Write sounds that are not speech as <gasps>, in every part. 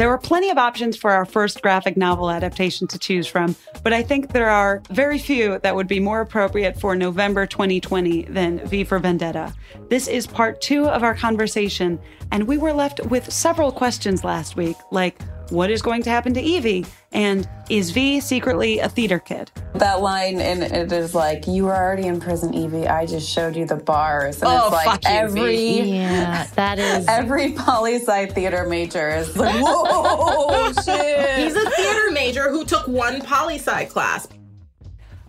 There were plenty of options for our first graphic novel adaptation to choose from, but I think there are very few that would be more appropriate for November 2020 than V for Vendetta. This is part two of our conversation, and we were left with several questions last week, like what is going to happen to Evie? And is V secretly a theater kid? That line and it is like, you were already in prison, Evie. I just showed you the bars. And oh, it's like fuck you, every v. Yeah, that is every poli sci theater major is like, whoa shit. He's a theater major who took one poli sci class.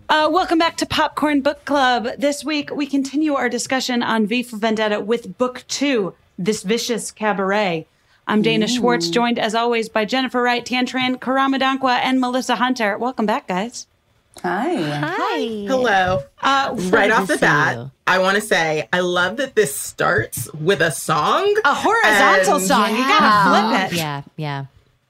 Uh, welcome back to Popcorn Book Club. This week we continue our discussion on V for Vendetta with Book Two, This Vicious Cabaret. I'm Dana Ooh. Schwartz, joined as always by Jennifer Wright, Tantran, Karama Dankwa, and Melissa Hunter. Welcome back, guys. Hi. Hi. Hello. Uh, right off the bat, you. I want to say I love that this starts with a song. A horizontal and, song. Yeah. You gotta flip it. Yeah, yeah.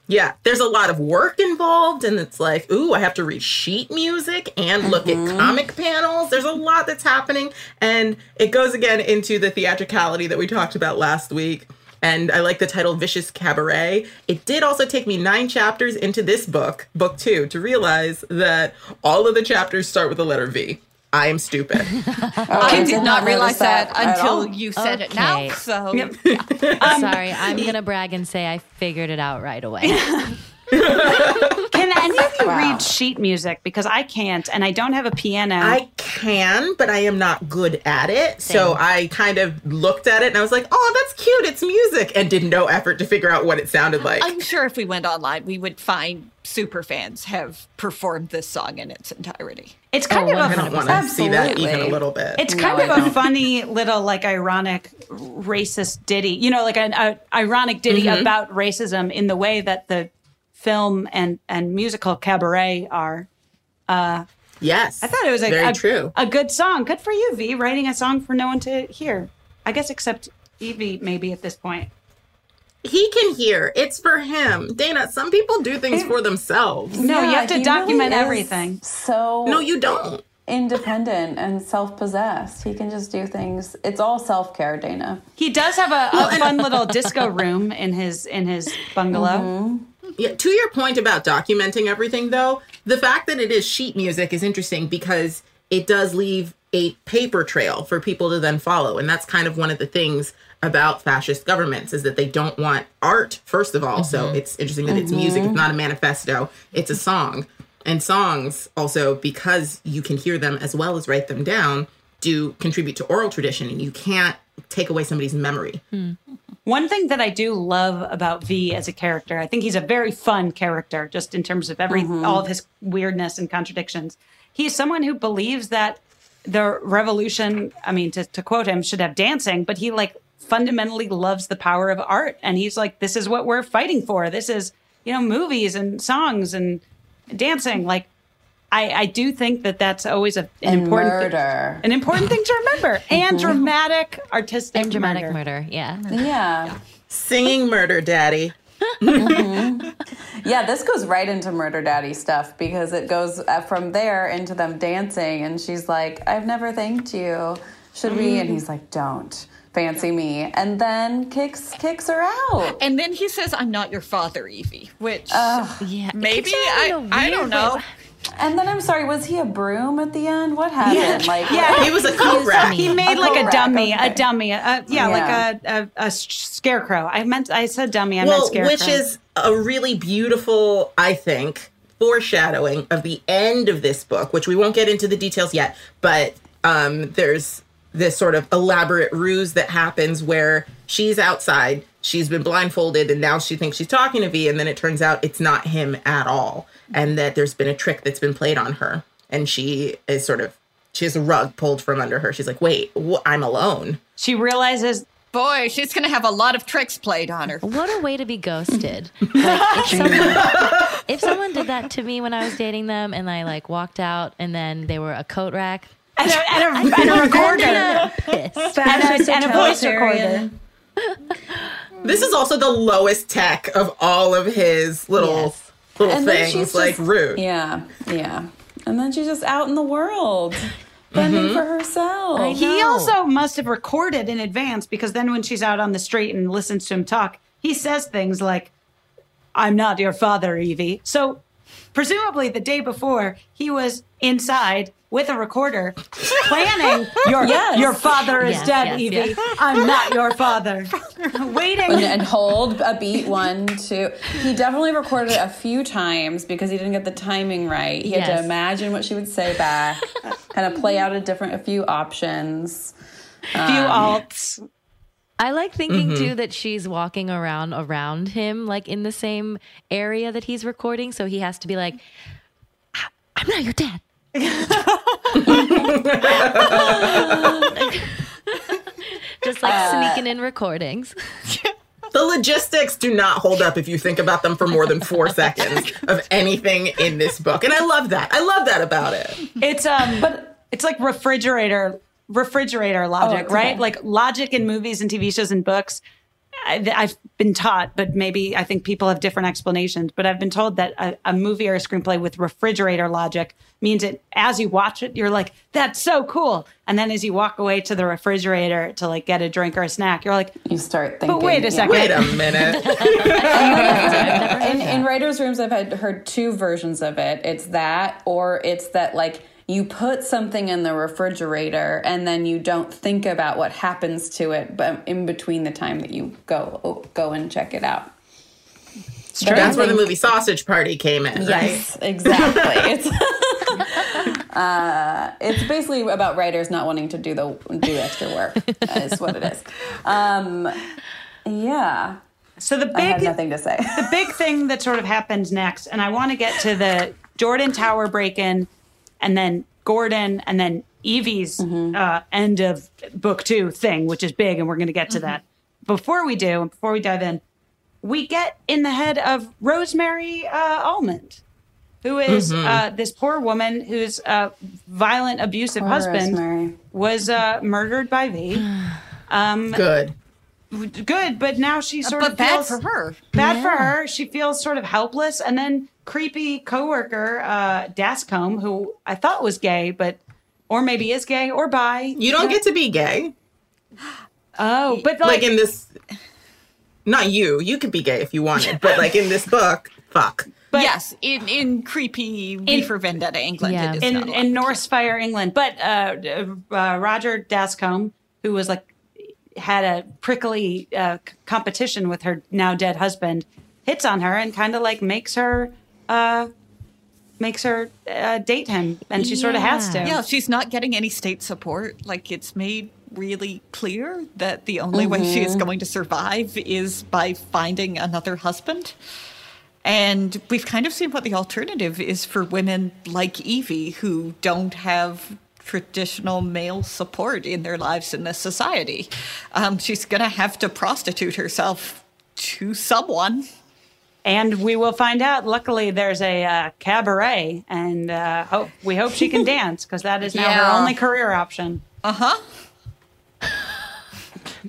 Yeah, there's a lot of work involved, and it's like, ooh, I have to read sheet music and look mm-hmm. at comic panels. There's a lot that's happening, and it goes again into the theatricality that we talked about last week and I like the title Vicious Cabaret. It did also take me nine chapters into this book, book two, to realize that all of the chapters start with the letter V. I am stupid. <laughs> oh, I did not realize that, that until you said okay. it now. So, yep. <laughs> um, sorry, I'm gonna brag and say I figured it out right away. <laughs> Can any of you wow. read sheet music? Because I can't, and I don't have a piano. I can, but I am not good at it. Same. So I kind of looked at it and I was like, "Oh, that's cute. It's music," and did no effort to figure out what it sounded like. I'm sure if we went online, we would find super fans have performed this song in its entirety. It's kind oh, of a, I don't want to see that even a little bit. It's kind no, of a funny little like ironic racist ditty, you know, like an a, ironic ditty mm-hmm. about racism in the way that the film and and musical cabaret are. Uh, yes, I thought it was a, very a, true. a good song. Good for you, V, writing a song for no one to hear. I guess except Evie, maybe at this point. He can hear. It's for him. Dana, some people do things for themselves. No, yeah, you have to document really everything. So No, you don't. Independent and self-possessed. He can just do things. It's all self-care, Dana. He does have a, a fun little disco room in his in his bungalow. Mm-hmm. Yeah, to your point about documenting everything, though, the fact that it is sheet music is interesting because it does leave a paper trail for people to then follow. And that's kind of one of the things about fascist governments is that they don't want art, first of all. Mm-hmm. So it's interesting that mm-hmm. it's music, it's not a manifesto, it's a song. And songs also, because you can hear them as well as write them down, do contribute to oral tradition and you can't take away somebody's memory. Mm. One thing that I do love about V as a character, I think he's a very fun character, just in terms of every mm-hmm. all of his weirdness and contradictions. He's someone who believes that the revolution, I mean, to, to quote him, should have dancing, but he like fundamentally loves the power of art. And he's like, this is what we're fighting for. This is, you know, movies and songs and dancing. Like, I, I do think that that's always a, an And important thi- murder. an important thing to remember, <laughs> and dramatic artistic And dramatic murder. murder. Yeah. Yeah. Singing murder daddy. Yeah, this goes right into Murder Daddy stuff because it goes uh, from there into them dancing, and she's like, "I've never thanked you. Should we?" And he's like, "Don't fancy me," and then kicks kicks her out. And then he says, I'm not your father, Evie, which yeah, maybe I, I don't know. And then I'm sorry, was he a broom at the end? What happened? Like, yeah, He was a <laughs> coat rack. He made A like a dummy, okay. a dummy, uh, yeah, Yeah. like a scarecrow. I meant I said dummy. I meant scarecrow. which is a really beautiful, I think, foreshadowing of the end of this book, which we won't get into the details yet, but um, there's this sort of elaborate ruse that happens where she's outside, she's been blindfolded, and now she thinks she's talking to V, and then it turns out it's not him at all, and that there's been a trick that's been played on her, and she is sort of she has a rug pulled from under her. She's like, "Wait, wh- I'm alone." she realizes Boy, she's going to have a lot of tricks played on her. What a way to be ghosted. <laughs> Like, if, someone, if someone did that to me when I was dating them and I like walked out and then they were a coat rack, and a, and a, and a recorder pissed. and a, and a voice recorder. <laughs> This is also the lowest tech of all of his little little And then things, she's like just- rude. Yeah, yeah. And then she's just out in the world, fending Mm-hmm. for herself. He also must have recorded in advance because then when she's out on the street and listens to him talk, he says things like, I'm not your father, Evie. So presumably the day before, he was inside with a recorder planning your Yes. your father is Yes, dead, yes, Evie. yes. I'm not your father. <laughs> Waiting. and, and hold a beat one, two. He definitely recorded it a few times because he didn't get the timing right. He had to imagine what she would say back, <laughs> kind of play out a different, a few options. a few alts. I like thinking Mm-hmm. too that she's walking around around him, like in the same area that he's recording. So he has to be like, I'm not your dad. <laughs> Just like sneaking in recordings. The logistics do not hold up if you think about them for more than four <laughs> seconds of anything in this book. And I love that. I love that about it. It's um, but it's like refrigerator refrigerator logic, it's right? okay. Like logic in movies and TV shows and books. I, I've been taught, but maybe I think people have different explanations. But I've been told that a, a movie or a screenplay with refrigerator logic means that as you watch it, you're like, "That's so cool," and then as you walk away to the refrigerator to like get a drink or a snack, you're like, You start thinking. "But wait a yeah. second, Wait a minute. <laughs> in, in writers' rooms, I've had heard two versions of it. It's that, or it's that like you put something in the refrigerator and then you don't think about what happens to it, but in between the time that you go go and check it out. But I That's where the movie Sausage Party came in, right? Yes, exactly. <laughs> it's <laughs> uh, it's basically about writers not wanting to do the do extra work. Is what it is. Um, yeah, So the I had big nothing to say. the big thing that sort of happens next, and I want to get to the Jordan Tower break in, and then Gordon, and then Evie's uh, end of book two thing, which is big, and we're going to get to that. Before we do, and before we dive in, we get in the head of Rosemary uh, Almond, who is, uh, this poor woman whose uh, violent, abusive Poor husband Rosemary. was uh, murdered by V. <sighs> Good. Good, but now she sort But of bad feels for her. bad for her. She feels sort of helpless, and then creepy coworker uh, Dascombe, who I thought was gay, but or maybe is gay or bi. You don't get to be gay. Oh, but Like, like, in this, not you. You could be gay if you wanted, but like in this book, fuck. But yes, in, in creepy V for Vendetta England, Yeah. it is in not in Norsefire England, but uh, uh, Roger Dascombe, who was like had a prickly uh, c- competition with her now dead husband, hits on her and kind of like makes her. Uh, makes her uh, date him and she sort of has to Yeah, she's not getting any state support. Like it's made really clear that the only way she is going to survive is by finding another husband. And we've kind of seen what the alternative is for women like Evie who don't have traditional male support in their lives in this society. Um, she's going to have to prostitute herself to someone. And we will find out. Luckily, there's a uh, cabaret, and uh, hope, we hope she can <laughs> dance because that is now Yeah. her only career option. Uh huh.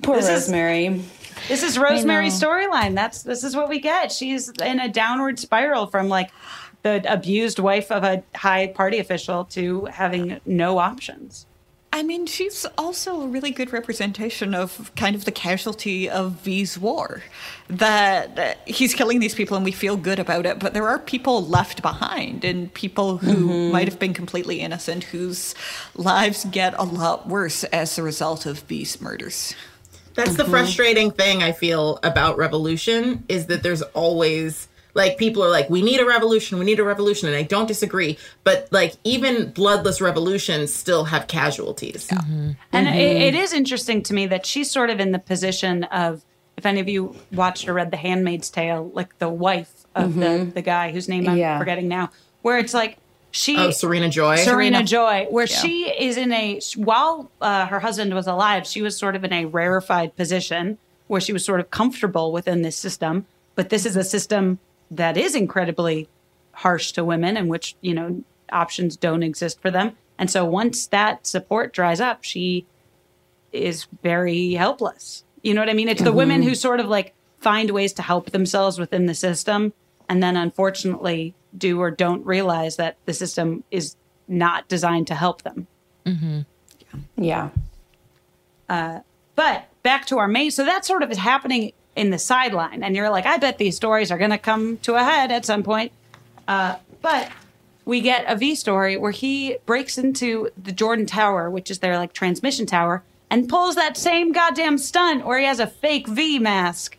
Poor This is- Rosemary. This is Rosemary's storyline. That's this is what we get. She's in a downward spiral from like the abused wife of a high party official to having no options. I mean, she's also a really good representation of kind of the casualty of V's war. That he's killing these people and we feel good about it, but there are people left behind and people who mm-hmm. might have been completely innocent whose lives get a lot worse as a result of V's murders. That's the mm-hmm. frustrating thing I feel about revolution is that there's always like people are like we need a revolution, we need a revolution and I don't disagree, but like even bloodless revolutions still have casualties. Mm-hmm. And it, mm-hmm. it is interesting to me that she's sort of in the position of, if any of you watched or read The Handmaid's Tale, like the wife of the, mm-hmm. the guy whose name I'm Yeah. forgetting now, where it's like she. Oh, Serena Joy. Serena, Joy, where she is in a while uh, her husband was alive, she was sort of in a rarefied position where she was sort of comfortable within this system. But this is a system that is incredibly harsh to women, in which you know options don't exist for them. And so once that support dries up, she is very helpless. You know what I mean? It's the mm-hmm. women who sort of like find ways to help themselves within the system and then unfortunately do or don't realize that the system is not designed to help them. Mm-hmm. Yeah. Uh, but back to our main, so that sort of is happening in the sideline, and you're like, I bet these stories are going to come to a head at some point. Uh, but we get a V story where he breaks into the Jordan Tower, which is their like transmission tower, and pulls that same goddamn stunt where he has a fake V mask.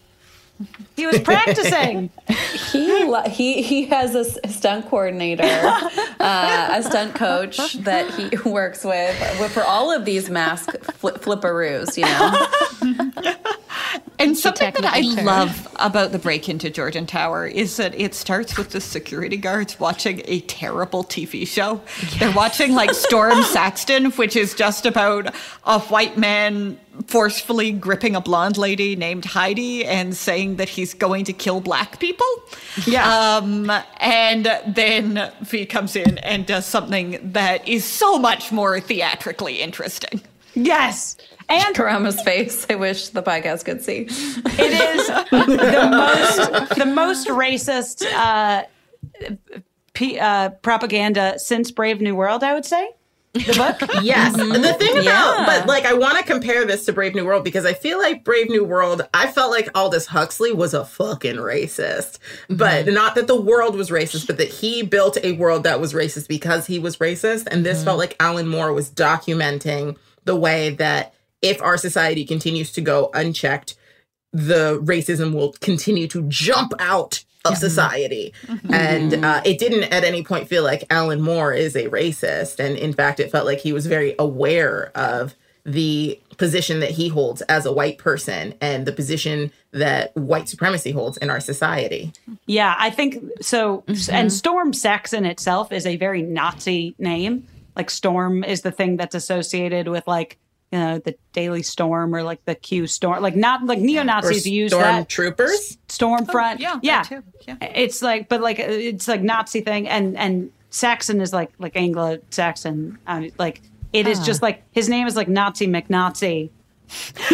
He was practicing. <laughs> He he he has a stunt coordinator, uh, a stunt coach that he <laughs> works with, with for all of these mask flip, flipperoos. You know, <laughs> And something that I technical term. love about the break into Jordan Tower is that it starts with the security guards watching a terrible TV show. They're watching like Storm Saxon, which is just about a white man forcefully gripping a blonde lady named Heidi and saying that he's going to kill black people. Yeah. Um, and then V comes in and does something that is so much more theatrically interesting. yes. And Karama's face. I wish the podcast could see. It is the most the most racist uh, p- uh, propaganda since Brave New World. I would say the book. <laughs> Yes. Mm-hmm. The thing about, Yeah. but like, I want to compare this to Brave New World because I feel like Brave New World, I felt like Aldous Huxley was a fucking racist. But not that the world was racist, but that he built a world that was racist because he was racist. And this felt like Alan Moore was documenting the way that if our society continues to go unchecked, the racism will continue to jump out of mm-hmm. society. Mm-hmm. And mm-hmm. uh, it didn't at any point feel like Alan Moore is a racist. And in fact, it felt like he was very aware of the position that he holds as a white person and the position that white supremacy holds in our society. Yeah, I think so. And Storm Saxon itself is a very Nazi name. Like Storm is the thing that's associated with like you know the Daily Storm or like the Q Storm. Like not like neo Or Nazis use that stormtroopers. Stormfront. yeah, yeah, too, yeah. It's like, but like it's like Nazi thing, and and Saxon is like like Anglo Saxon. Um, like it is just like his name is like Nazi McNazi. <laughs>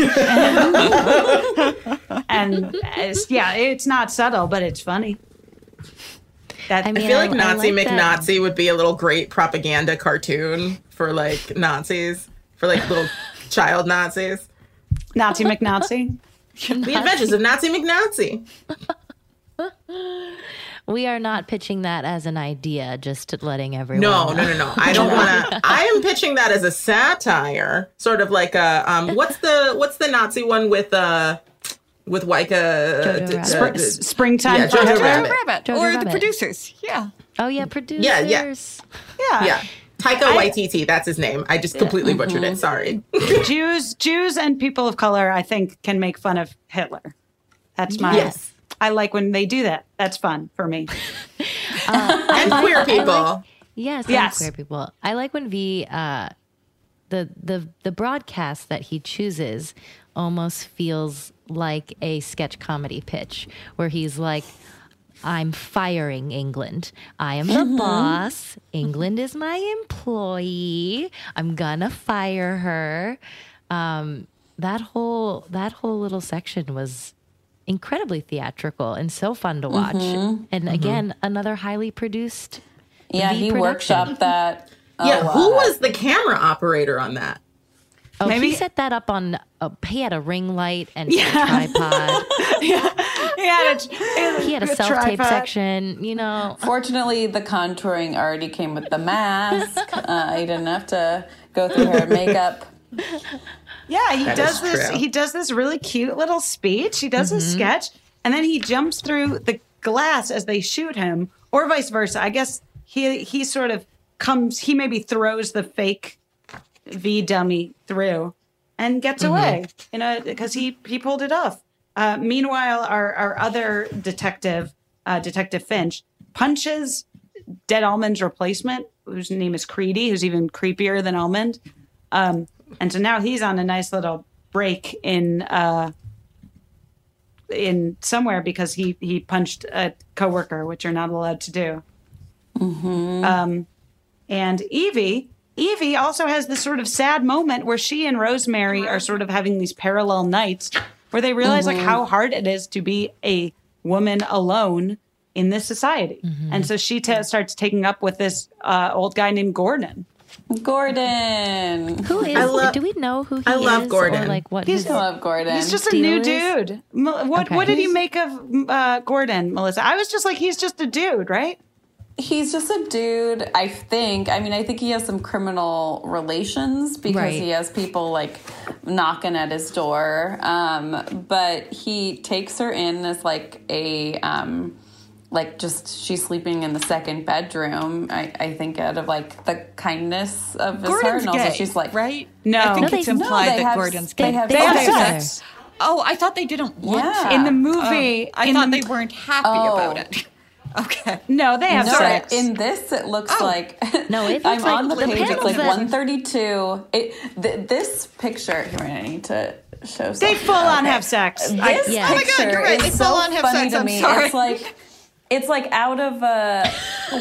and it's, yeah, it's not subtle, but it's funny. That I I mean, feel like I Nazi like that. McNazi would be a little great propaganda cartoon for like Nazis, for like little child Nazis. Nazi McNazi. The <laughs> Adventures of Nazi McNazi. <laughs> We are not pitching that as an idea, just letting everyone. No, know. no, no, no. I don't <laughs> want to. I am pitching that as a satire, sort of like a um. What's the what's the Nazi one with uh with like a Jojo d- Rabbit. d- S- Springtime. Yeah, Jojo Forever. Rabbit. Rabbit, Jojo or the producers. Yeah. Oh yeah, producers. Yeah, yeah. Yeah. yeah. Taika Waititi, that's his name. I just completely butchered it. Sorry. <laughs> Jews, Jews, and people of color, I think, can make fun of Hitler. That's my. Yes. I like when they do that. That's fun for me. <laughs> and queer people. Yes, Yes. yes. queer people. I like when V uh the the the broadcast that he chooses almost feels like a sketch comedy pitch where he's like I'm firing England. I am the boss. England is my employee. I'm gonna fire her. Um, that whole that whole little section was incredibly theatrical and so fun to watch. Mhm. And Mhm. again, another highly produced. Yeah, V he production. workshopped that. a yeah, who was the camera operator on that? Oh, Maybe- he set that up on. A, he had a ring light and Yeah. a tripod. <laughs> He had a, <laughs> he had a self tape section. You know, Fortunately, the contouring already came with the mask. <laughs> uh, he didn't have to go through her makeup. <laughs> Yeah, he That does this. true. He does this really cute little speech. He does his Mhm. sketch, and then he jumps through the glass as they shoot him, or vice versa. I guess he he sort of comes. He maybe throws the fake V dummy through and gets Mhm. away. You know, because he he pulled it off. Uh, meanwhile, our our other detective, uh, Detective Finch, punches Dead Almond's replacement, whose name is Creedy, who's even creepier than Almond. Um, and so now he's on a nice little break in uh, in somewhere because he he punched a coworker, which you're not allowed to do. Um, and Evie, Evie also has this sort of sad moment where she and Rosemary are sort of having these parallel nights where they realize like Mhm. how hard it is to be a woman alone in this society. And so she ta starts taking up with this uh, old guy named Gordon. Gordon. Who is? I love- do we know who he is? I love is? Gordon. Or like what? He's- his love Gordon. He's just a deal new is? dude. What Okay. what did you make of uh, Gordon, Melissa? I was just like, he's just a dude, right? He's just a dude, I think. I mean, I think he has some criminal relations because Right. he has people like knocking at his door. Um, but he takes her in as like a um, like just she's sleeping in the second bedroom. I, I think out of like the kindness of his heart, Gordon's and also gay, she's like right? No. I think No, it's they- implied they that have- Gordon's they gay. have They have sex. sex. Oh, I thought they didn't want Yeah. to. In the movie, Oh, I thought the- they weren't happy Oh. about it. <laughs> Okay. No, they have No, sex. in this it looks Oh. like No, it <laughs> I'm looks like on the the page. It's like 132. It th- this picture. Here, I need to show. They full on Okay. have sex. This I- Yeah. Oh my God, you're right. They is full so on have funny sex. to I'm me. sorry. It's like it's like out of a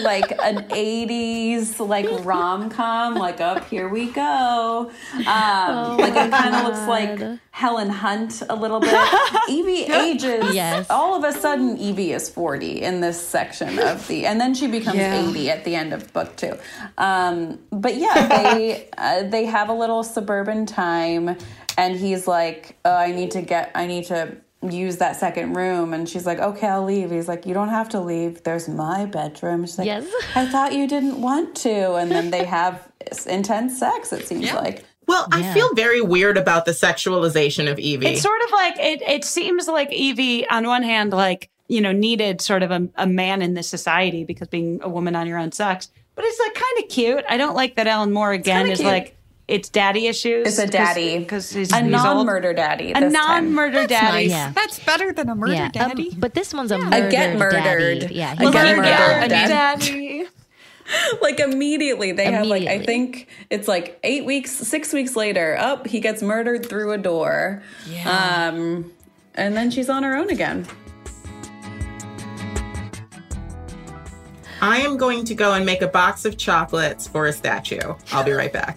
like an <laughs> 80s like rom-com like up here we go um like it kind of looks like helen hunt a little bit evie <laughs> ages Yes. all of a sudden evie is 40 in this section of the and then she becomes Yeah. 80 at the end of book two um but yeah they <laughs> uh, they have a little suburban time and he's like oh i need to get i need to use that second room and she's like okay i'll leave he's like you don't have to leave there's my bedroom she's like Yes. i thought you didn't want to and then they <laughs> have intense sex it seems like Well, I feel very weird about the sexualization of Evie. It's sort of like it. It seems like Evie, on one hand, like you know, needed sort of a, a man in this society because being a woman on your own sucks. But it's like kind of cute. I don't like that Alan Moore again is cute. like it's daddy issues. It's a daddy. because he's a non-murder daddy a this time. non-murder daddy. Yeah. That's better than a murder yeah, um, daddy. but this one's a A murdered get murdered. Daddy. Yeah, A he's get murdered murdered daddy. <laughs> like immediately they have like i think it's like eight weeks six weeks later up he gets murdered through a door Yeah. um and then she's on her own again I am going to go and make a box of chocolates for a statue. I'll be right back.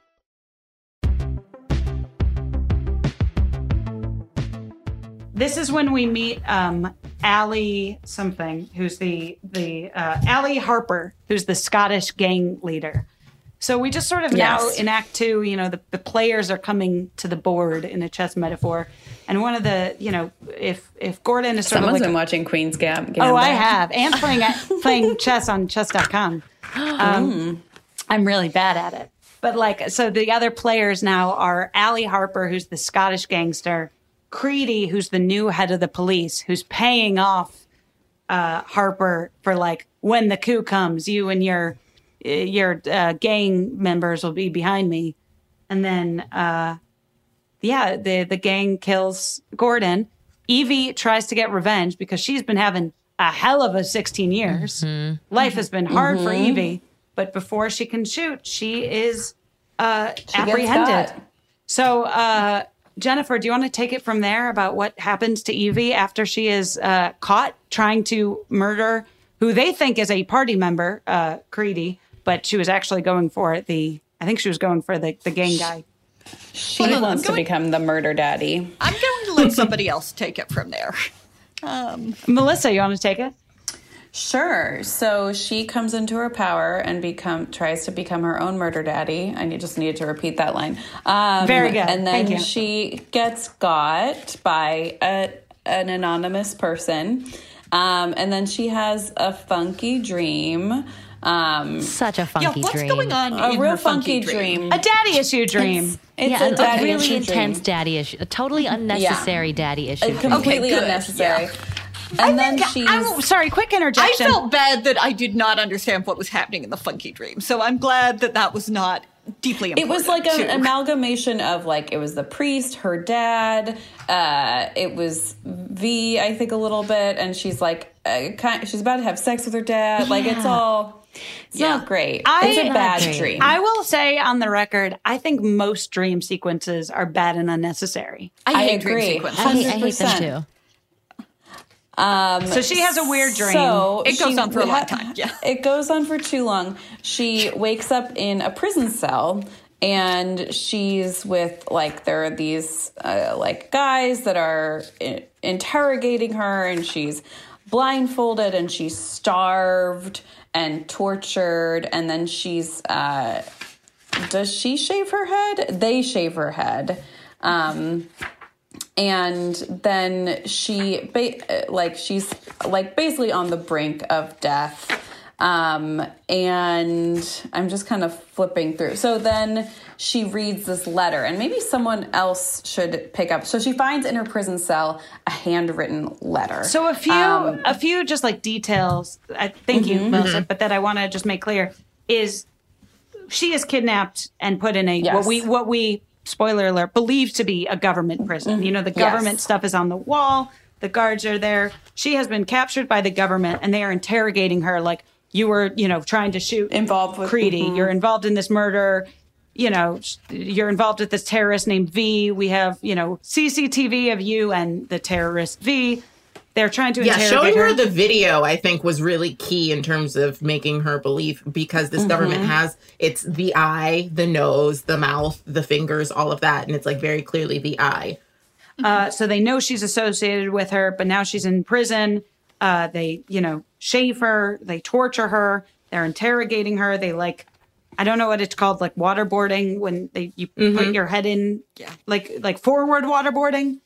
This is when we meet um, Allie something, who's the the uh, Allie Harper, who's the Scottish gang leader. So we just sort of now Yes. in Act Two, you know, the, the players are coming to the board in a chess metaphor, and one of the, you know, if if Gordon is sort Someone's of like someone's been watching Queen's Gam- Gambit. Oh, I have, and playing <laughs> playing chess on chess.com. <gasps> Um, I'm really bad at it. But like, so the other players now are Allie Harper, who's the Scottish gangster, Creedy, who's the new head of the police, who's paying off uh, Harper for like when the coup comes, you and your your uh, gang members will be behind me, and then uh, yeah, the the gang kills Gordon. Evie tries to get revenge because she's been having a hell of a 16 years. Life has been hard for Mhm. Evie, but before she can shoot, she is uh, She apprehended. So, uh, Jennifer, do you want to take it from there about what happens to Evie after she is uh, caught trying to murder who they think is a party member, uh, Creedy, but she was actually going for the, I think she was going for the, the gang guy. She Hold on, wants I'm to become the murder daddy. I'm going to let somebody else take it from there. Um, Melissa, you want to take it? Sure. So she comes into her power and become tries to become her own murder daddy. I need, just needed to repeat that line. Um, Very good. And then Thank you. she gets got by a, an anonymous person, um, and then she has a funky dream. Um, Such a funky dream. what's dream. going on A in real her funky funky dream? dream. A daddy issue dream. It's, it's yeah, a daddy really issue intense dream. daddy issue. A totally unnecessary daddy issue. A dream. completely good, unnecessary. yeah. And then think- she's I'm sorry, quick interjection. I felt bad that I did not understand what was happening in the funky dream. So I'm glad that that was not deeply It was like an amalgamation of like it was the priest, her dad, uh, it was V, I think a little bit, and she's like, uh, kind, she's about to have sex with her dad. Like it's all, it's not great. I- it's a bad great. dream. I will say on the record, I think most dream sequences are bad and unnecessary. I I hate dream agree. sequences. I hate, I hate them too. Um, So she has a weird dream. So It goes she- on for a long time, yeah. <laughs> It goes on for too long. She wakes up in a prison cell and she's with like there are these uh, like guys that are i- interrogating her and she's blindfolded and she's starved and tortured and then she's uh does she shave her head they shave her head um and then she ba- like she's like basically on the brink of death um and i'm just kind of flipping through so then she reads this letter and maybe someone else should pick up so she finds in her prison cell a handwritten letter So a few, Um, a few just like details. I thank you, Mhm. Melissa, but that I want to just make clear is she is kidnapped and put in a what Yes. we what we spoiler alert believe to be a government prison. You know, the Yes. government stuff is on the wall. The guards are there. She has been captured by the government and they are interrogating her like you were, you know, trying to shoot involved with Creedy. Mhm. You're involved in this murder. You know, you're involved with this terrorist named V. We have, you know, CCTV of you and the terrorist V. They're trying to yeah, showing her the video, I think, was really key in terms of making her believe because this government Mhm. has it's the eye, the nose, the mouth, the fingers, all of that, and it's like very clearly the eye. Uh, so they know she's associated with her, but now she's in prison. Uh, they, you know, shave her, they torture her, they're interrogating her. They like, I don't know what it's called, like waterboarding when they you put Mhm. your head in, yeah, like like forward waterboarding,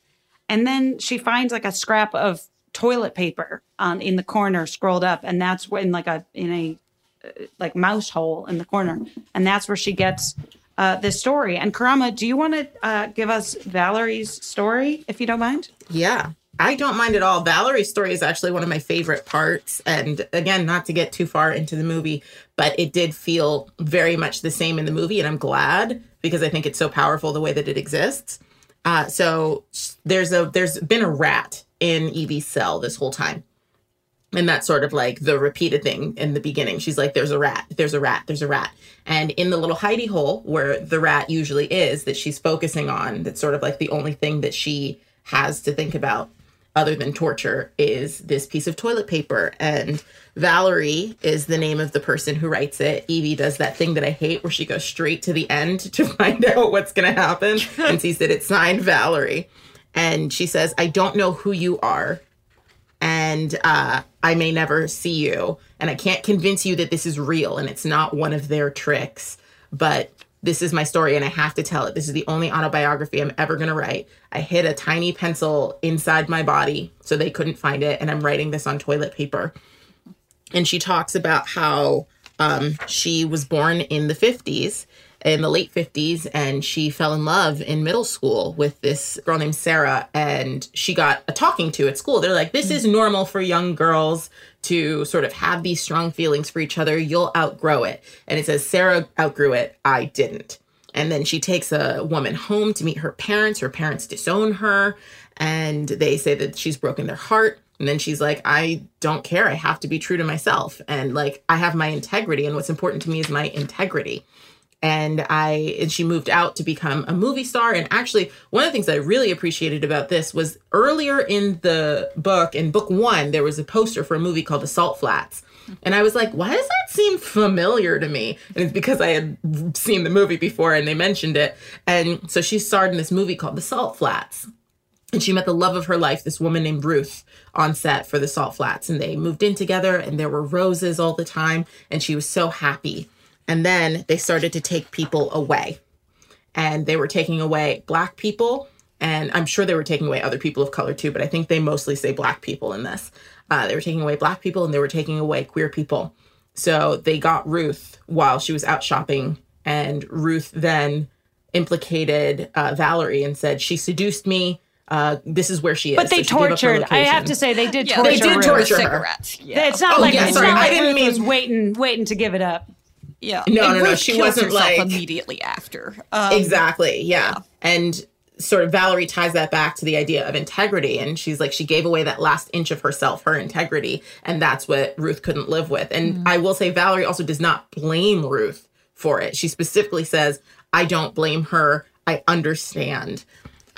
and then she finds like a scrap of toilet paper on in the corner, scrolled up, and that's when like a in a uh, like mouse hole in the corner, and that's where she gets uh, this story. And Karama, do you want to uh, give us Valerie's story, if you don't mind? Yeah. I don't mind at all. Valerie's story is actually one of my favorite parts. And again, not to get too far into the movie, but it did feel very much the same in the movie. And I'm glad because I think it's so powerful the way that it exists. Uh, so there's a there's been a rat in Evie's cell this whole time. And that's sort of like the repeated thing in the beginning. She's like, there's a rat, there's a rat, there's a rat. And in the little hidey hole where the rat usually is that she's focusing on, that's sort of like the only thing that she has to think about other than torture is this piece of toilet paper. And Valerie is the name of the person who writes it. Evie does that thing that I hate where she goes straight to the end to <laughs> find out what's going to happen and sees that it's signed Valerie. And she says, I don't know who you are and uh, I may never see you. And I can't convince you that this is real and it's not one of their tricks. But this is my story and I have to tell it. This is the only autobiography I'm ever going to write. I hid a tiny pencil inside my body so they couldn't find it. And I'm writing this on toilet paper. And she talks about how um, she was born in the 50s, in the late 50s, and she fell in love in middle school with this girl named Sarah. And she got a talking to at school. They're like, this is normal for young girls to sort of have these strong feelings for each other. You'll outgrow it. And it says, Sarah outgrew it. I didn't. And then she takes a woman home to meet her parents. Her parents disown her and they say that she's broken their heart. And then she's like, I don't care. I have to be true to myself. And like, I have my integrity. And what's important to me is my integrity. And I, and she moved out to become a movie star. And actually, one of the things I really appreciated about this was earlier in the book, in book one, there was a poster for a movie called The Salt Flats. And I was like, why does that seem familiar to me? And it's because I had seen the movie before and they mentioned it. And so she starred in this movie called The Salt Flats. And she met the love of her life, this woman named Ruth, on set for the Salt Flats. And they moved in together, and there were roses all the time. And she was so happy. And then they started to take people away. And they were taking away Black people. And I'm sure they were taking away other people of color too, but I think they mostly say Black people in this. Uh, they were taking away Black people and they were taking away queer people. So they got Ruth while she was out shopping. And Ruth then implicated uh, Valerie and said, She seduced me. Uh, this is where she is. But they So she gave up her tortured. I have to say they did Yeah, torture. they did torture her. cigarettes. Yeah. It's not Oh, like yeah, it's sorry, not I like didn't Ruth mean- was waiting, waiting to give it up. Yeah. No, And no, no, she wasn't like- immediately after. Um, exactly. Yeah. And sort of Valerie ties that back to the idea of integrity. And she's like, she gave away that last inch of herself, her integrity. And that's what Ruth couldn't live with. And I will say, Valerie also does not blame Ruth for it. She specifically says, I don't blame her. I understand.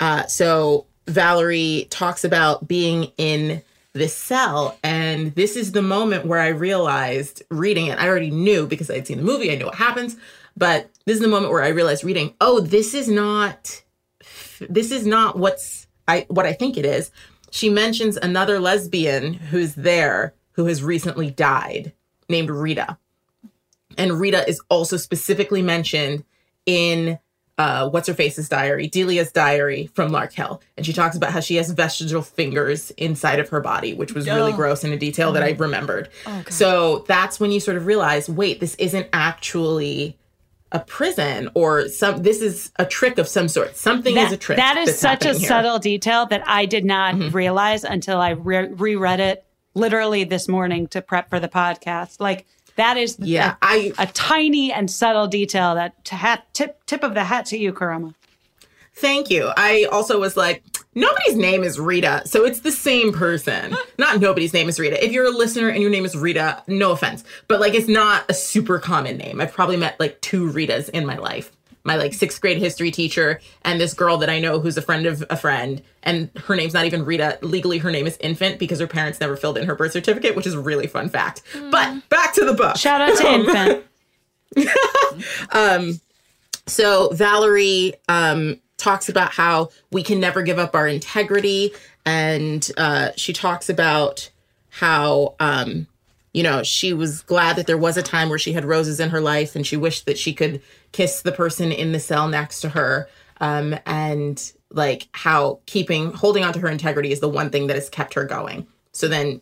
Uh, so Valerie talks about being in this cell. And this is the moment where I realized reading it, I already knew because I had seen the movie, I knew what happens. But this is the moment where I realized reading, oh, this is not this is not what's I what I think it is. She mentions another lesbian who's there who has recently died named Rita. And Rita is also specifically mentioned in uh, what's her face's diary, Delia's diary from Larkhill. And she talks about how she has vestigial fingers inside of her body, which was really Oh. gross in a detail that I remembered. Oh, so that's when you sort of realize, wait, this isn't actually a prison or some this is a trick of some sort. Something is a trick. That is such a here. subtle detail that I did not Mm-hmm. realize until I re- reread it literally this morning to prep for the podcast. Like that is Yeah, a, I- a tiny and subtle detail that to hat tip tip of the hat to you, Karama. Thank you. I also was like, nobody's name is Rita, so it's the same person. <laughs> not nobody's name is Rita. If you're a listener and your name is Rita, no offense, but like it's not a super common name. I've probably met like two Ritas in my life. My like sixth grade history teacher and this girl that I know who's a friend of a friend, and her name's not even Rita. Legally, her name is Infant because her parents never filled in her birth certificate, which is a really fun fact. But back to the book. Shout out to <laughs> Infant. um, so Valerie um, talks about how we can never give up our integrity, and uh, she talks about how um, you know she was glad that there was a time where she had roses in her life, and she wished that she could kiss the person in the cell next to her, um, and like how keeping holding on to her integrity is the one thing that has kept her going. So then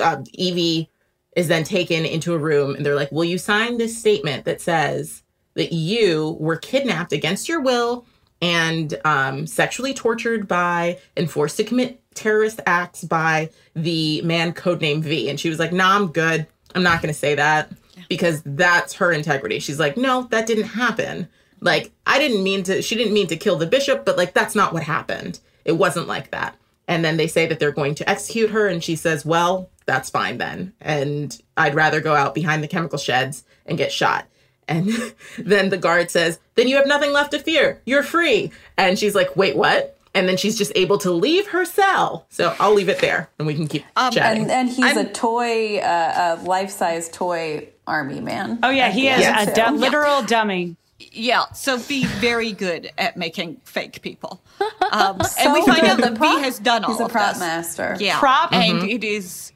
uh, Evie is then taken into a room and they're like, Will you sign this statement that says that you were kidnapped against your will and um, sexually tortured by and forced to commit terrorist acts by the man codenamed V? And she was like, Nah, I'm good. I'm not going to say that because that's her integrity. She's like, No, that didn't happen. Like, I didn't mean to, she didn't mean to kill the bishop, but like, that's not what happened. It wasn't like that. And then they say that they're going to execute her. And she says, Well, that's fine then. And I'd rather go out behind the chemical sheds and get shot. And <laughs> then the guard says, Then you have nothing left to fear. You're free. And she's like, Wait, what? And then she's just able to leave her cell. So I'll leave it there and we can keep chatting. and and he's a toy, uh, a life size toy army man. Oh yeah, he is Yeah, a too. du- literal dummy. Yeah, so be very good at making fake people. <laughs> Um, So and we find good. out that The V has done all he's a of prop this. master. Yeah, Prop- and Mhm. it is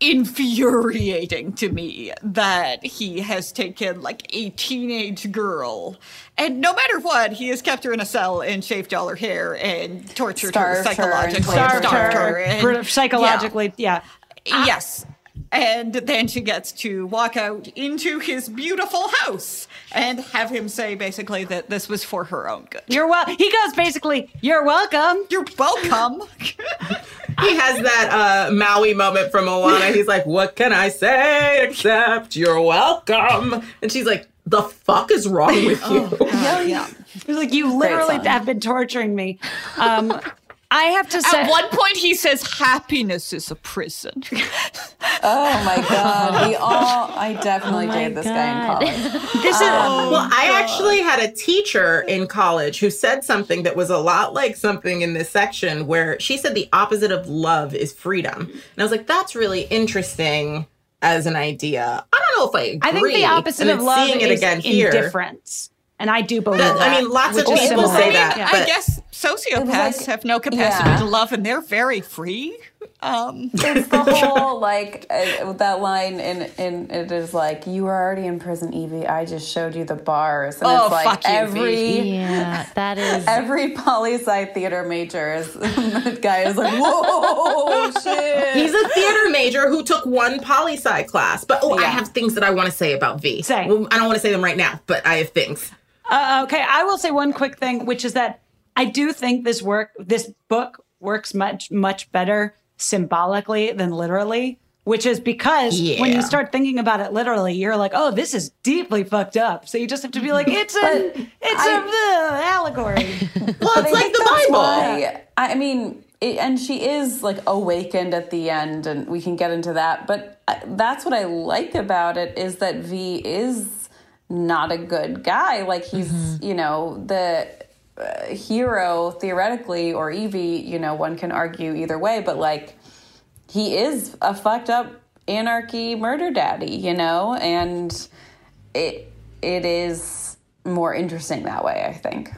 infuriating to me that he has taken like a teenage girl, and no matter what, he has kept her in a cell and shaved all her hair and tortured her Starved her and psychologically, Starved starved her, her, and- br- psychologically, yeah. Yes. And then she gets to walk out into his beautiful house and have him say basically that this was for her own good. You're well. He goes basically, "You're welcome. You're welcome." <laughs> he has that uh, Maui moment from Moana. He's like, "What can I say except you're welcome?" And she's like, "The fuck is wrong with you?" yeah, yeah. It was like you literally have been torturing me. Um, I have to say, At one point, he says, "Happiness is a prison." <laughs> Oh my god, we all. I definitely Oh dated this guy in college. <laughs> This is oh well, I actually had a teacher in college who said something that was a lot like something in this section where she said the opposite of love is freedom. And I was like, that's really interesting as an idea. I don't know if I agree. I think the opposite of then love seeing it is again here. indifference, and I do believe That- that. I mean, lots of people similar. say that, Yeah. I guess sociopaths have no capacity yeah. to love, and they're very free. Um, It's the <laughs> whole like uh, that line in in it is like you were already in prison, Evie. I just showed you the bars, and Oh, it's like fuck you, every Evie. Yeah, that is <laughs> every poli sci theater major is <laughs> the guy is like whoa shit. He's a theater major who took one poli sci class. But oh, I have things that I want to say about V. Say. Well, I don't want to say them right now, but I have things. Uh, okay, I will say one quick thing, which is that I do think this work, this book works much, much better symbolically than literally. Which is because when you start thinking about it literally, you're like, "Oh, this is deeply fucked up." So you just have to be like, "It's a, it's a uh, allegory." <laughs> Well, it's like the Bible. why- I mean, it, and she is like awakened at the end, and we can get into that. But that's what I like about it is that V is not a good guy. Like he's, you know, the hero theoretically, or Evie. You know, one can argue either way, but like he is a fucked up anarchy murder daddy. You know, and it it is more interesting that way. I think.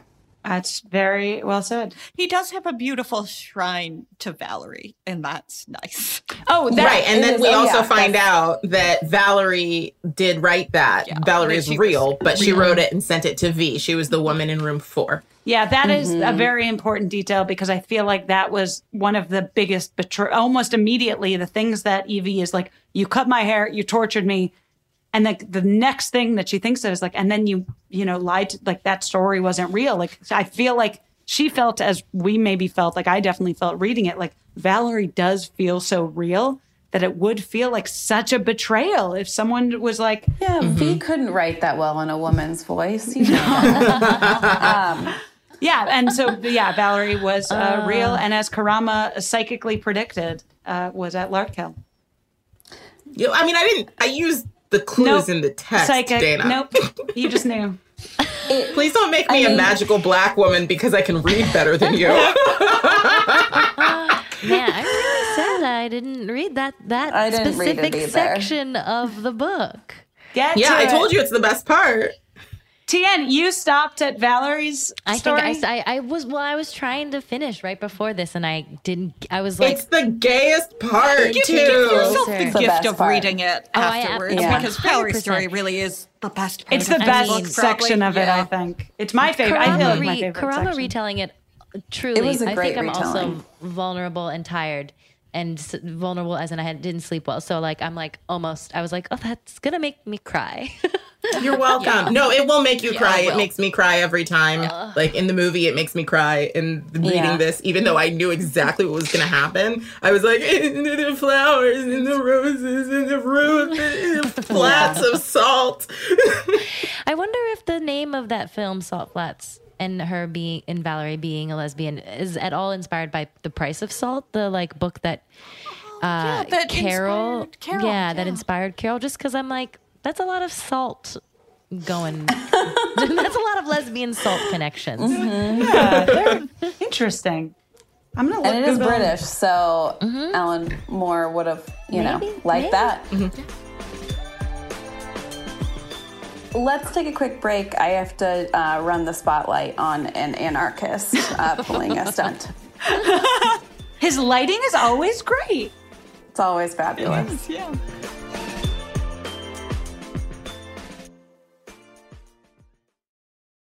That's very well said. he does have a beautiful shrine to Valerie, and that's nice. Oh, that, right, and it then is- we oh, also yeah, find out that Valerie did write that. Valerie is she was real, but she wrote it and sent it to V. She was the woman in room four. Yeah, that is Mm-hmm. a very important detail because I feel like that was one of the biggest betray. Almost immediately, the things that Evie is like, "You cut my hair, you tortured me," and like the next thing that she thinks of is like, "And then you, you know, lied. To, like that story wasn't real." Like I feel like she felt as we maybe felt. Like I definitely felt reading it. Like Valerie does feel so real that it would feel like such a betrayal if someone was like, Yeah, V couldn't write that well in a woman's voice. You <laughs> know <laughs> um, Yeah, and so yeah, Valerie was uh, real, and as Karama psychically predicted, uh, was at Larkhill. You know, I mean, I didn't. I used the clues Nope. in the text, Psychic. Dana. Nope. You just knew. <laughs> Please don't make me I a mean- magical black woman because I can read better than you. <laughs> Man, I <laughs> really said I didn't read that that I didn't read it specific section of the book. Get yeah, I it. told you it's the best part. Tien, you stopped at Valerie's I story. think I, I, I was well. I was trying to finish right before this, and I didn't. I was like, it's the gayest part You too. give yourself the It's gift best of part. reading it Oh, I- afterwards yeah. because Valerie's story really is the best part. it's the of best book, section probably. of it, I think. It's my favorite. I feel like my favorite Karama section. retelling it truly. It was a I great think I'm also vulnerable and tired. And vulnerable as in I had, didn't sleep well. So like I'm like almost I was like, oh that's gonna make me cry. <laughs> You're <laughs> welcome. No, it will make you Yeah, cry. it It makes me cry every time. Like in the movie, it makes me cry. In reading Yeah. this, even though I knew exactly what was going to happen, I was like, <laughs> "In the flowers, and the roses, and the roof, and the flats of salt. I wonder if the name of that film, Salt Flats, and her being and Valerie being a lesbian is at all inspired by The Price of Salt, the like book that uh that Carol, Carol, yeah, that inspired Carol just cuz I'm like that's a lot of salt going <laughs> <laughs> that's a lot of lesbian salt connections. Mm-hmm. Yeah, they're interesting. I'm gonna look And it is British, so Alan Moore would have, you know, liked that. Let's take a quick break. I have to uh, run the spotlight on an anarchist uh, <laughs> pulling a stunt. His lighting is always great. It's always fabulous. Yeah.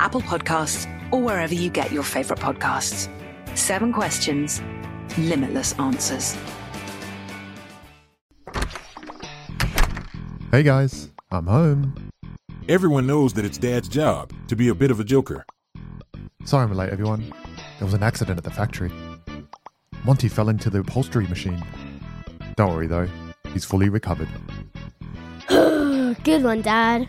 Apple Podcasts, or wherever you get your favorite podcasts. Seven questions, limitless answers. Hey guys, I'm home. Everyone knows that it's Dad's job to be a bit of a joker. Sorry I'm late, everyone. There was an accident at the factory. Monty fell into the upholstery machine. Don't worry though, he's fully recovered. Good one, Dad.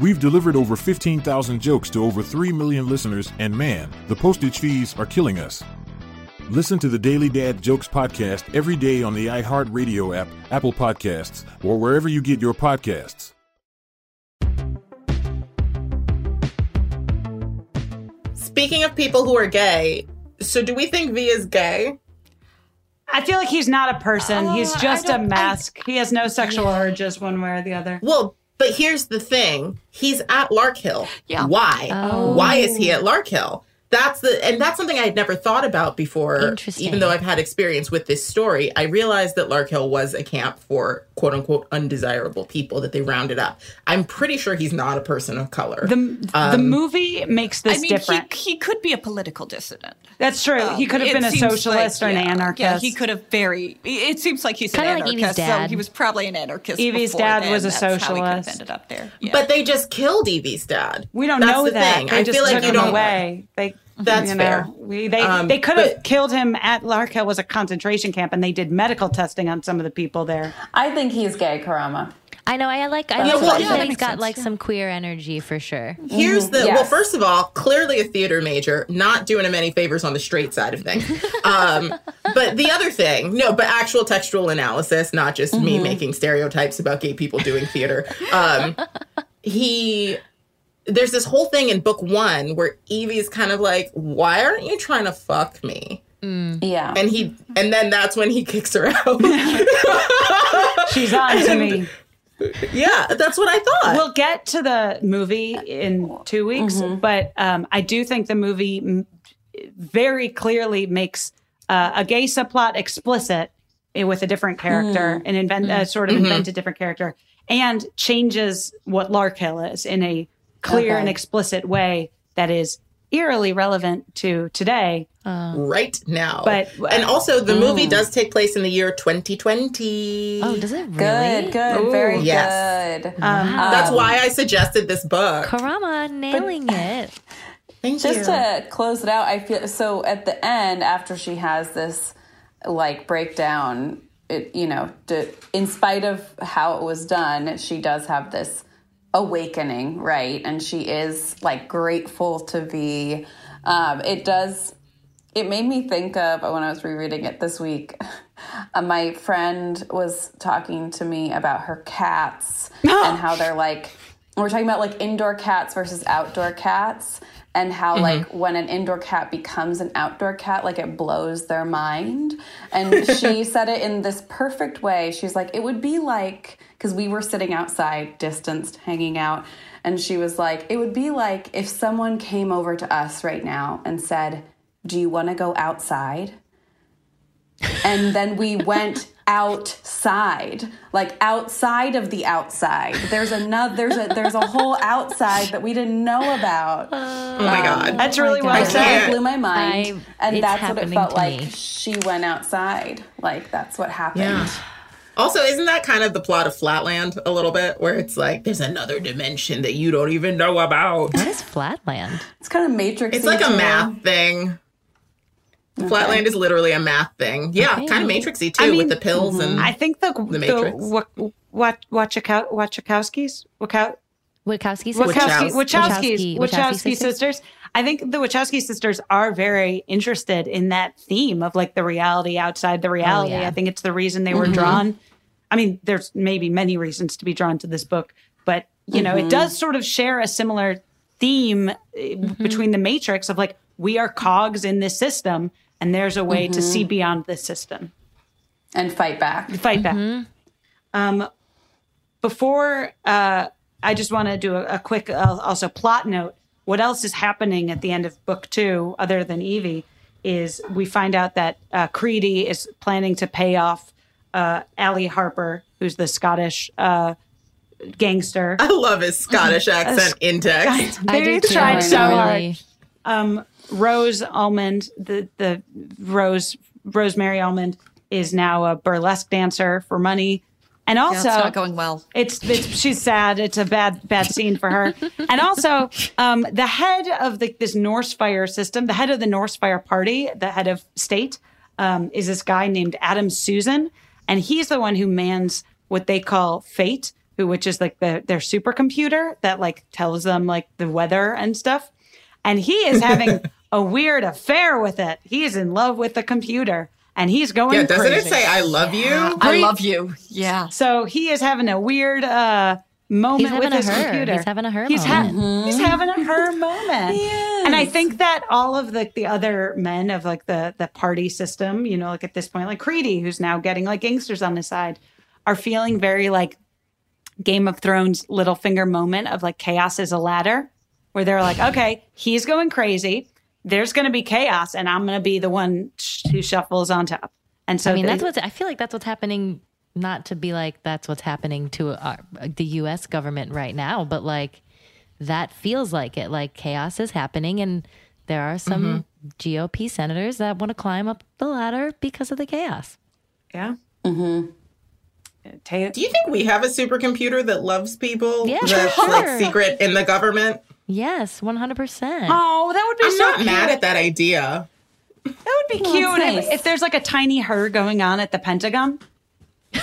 We've delivered over 15,000 jokes to over 3 million listeners, and man, the postage fees are killing us. Listen to the Daily Dad Jokes podcast every day on the iHeartRadio app, Apple Podcasts, or wherever you get your podcasts. Speaking of people who are gay, so do we think V is gay? I feel like he's not a person. he's Uh, just a don't- mask. he has no sexual urges one way or the other. Well, but here's the thing: he's at Larkhill. Yeah. Why? Oh. Why is he at Larkhill? That's the and that's something I had never thought about before. Interesting. Even though I've had experience with this story, I realized that Larkhill was a camp for quote unquote undesirable people that they rounded up. I'm pretty sure he's not a person of color. The, the Um, movie makes this I mean, different. He, he could be a political dissident. That's true. he Um, could have been a socialist like- or an anarchist. Yeah, he could have very. It seems like he's an Kinda like Evie's anarchist, so dad. he was probably an anarchist. Evie's before dad then. was a That's How he could have socialist. ended up there. Yeah. But they just killed Evie's dad. We don't That's know the that. thing. They I just feel like took you him don't away. They That's you know, fair. We, they Um, they could have killed him at Larkhill was a concentration camp, and they did medical testing on some of the people there. I think he's gay, Karama. I know. I like. I Yeah, think well, that yeah, that he's makes got sense, like some queer energy for sure. Here's the well. First of all, clearly a theater major, not doing him any favors on the straight side of things. <laughs> Um, but the other thing, no, but actual textual analysis, not just me making stereotypes about gay people doing theater. Um, he, there's this whole thing in book one where Evie's kind of like, "Why aren't you trying to fuck me?" Yeah. And he, and then that's when he <laughs> kicks her out. <laughs> She's on to me. yeah, that's what I thought. We'll get to the movie in two weeks, but um, I do think the movie m- very clearly makes uh, a gay subplot explicit with a different character, and invent, uh, sort of Mhm. a different character, and changes what Larkhill is in a clear Okay. and explicit way that is eerily relevant to today. right now. But- and also the movie Mm. does take place in the year 2020. Oh, does it really? Good, good, very Yes. good. Um, That's why I suggested this book. Karama nailing it. Thank Just you. to close it out, I feel so at the end after she has this like breakdown, it you know, to, in spite of how it was done, she does have this awakening, right? And she is like grateful to be. Um, it does. It made me think of when I was rereading it this week. <laughs> Uh, my friend was talking to me about her cats <gasps> and how they're like. We're talking about like indoor cats versus outdoor cats, and how like when an indoor cat becomes an outdoor cat, like it blows their mind. And <laughs> she said it in this perfect way. She's like, it would be like because we were sitting outside, distanced, hanging out, and she was like, it would be like if someone came over to us right now and said, "Do you want to go outside?" and then we <laughs> went outside like outside of the outside there's another there's a there's a whole outside that we didn't know about oh my god. That's really well it said. blew my mind I- and that's what it felt like me. she went outside like that's what happened Yeah. Also, isn't that kind of the plot of Flatland a little bit, where it's like there's another dimension that you don't even know about? What is Flatland? it's kind of matrix It's like a math thing. Flatland is literally a math thing. Yeah, Okay. kind of matrixy too, I mean, with the pills and I think the The the, Matrix. Wa- Wa- Wachaka- Wachakowskis, Wachow- Wachowski Wachowski. Wachowskis, Wachowski- Wachowski sisters. I think the Wachowski sisters are very interested in that theme of like the reality outside the reality. yeah. I think it's the reason they were Mm-hmm. drawn. I mean, there's maybe many reasons to be drawn to this book, but you know, Mm-hmm. it does sort of share a similar theme uh, Mm-hmm. between the Matrix of like we are cogs in this system, and there's a way to Mm-hmm. see beyond this system and fight back fight back. Um, before uh, I just want to do a, a quick uh, also plot note. What else is happening at the end of book two, other than Evie, is we find out that uh, Creedy is planning to pay off uh, Ali Harper, who's the Scottish uh, gangster. I love his Scottish <laughs> accent in text. I They do too. tried I so know. hard. Um, Rose Almond, the the Rose Rosemary Almond, is now a burlesque dancer for money, and Yeah, also it's not going well. it's, it's she's sad. It's a bad bad scene for her. <laughs> and also, um, the head of the, this Norsefire system, the head of the Norsefire Party, the head of state, um, is this guy named Adam Susan, and he's the one who mans what they call Fate, who which is like the their supercomputer that like tells them like the weather and stuff. And he is having <laughs> a weird affair with it. He is in love with the computer, and he's going. Yeah, doesn't it say I love you? I love you. Yeah. So he is having a weird uh, moment He's having with a his her. computer. He's having a her He's, ha- moment. he's having a her <laughs> moment. And I think that all of the the other men of like the the party system, you know, like at this point, like Creedy, who's now getting like gangsters on his side, are feeling very like Game of Thrones Littlefinger moment of like chaos is a ladder, where they're like, okay, he's going crazy. There's going to be chaos, and I'm going to be the one who shuffles on top. And so I mean, they- that's what's. I feel like that's what's happening. Not to be like that's what's happening to our, the U.S. government right now, but like that feels like it. Like chaos is happening, and there are some GOP senators that want to climb up the ladder because of the chaos. Yeah. Mm-hmm. Do you think we have a supercomputer that loves people? Yeah, that's sure. like secret in the government. Yes, one hundred percent. Oh, that would be I'm so not cute. mad at that idea. That would be Oh, cute it's if, if there's like a tiny her going on at the Pentagon. <laughs>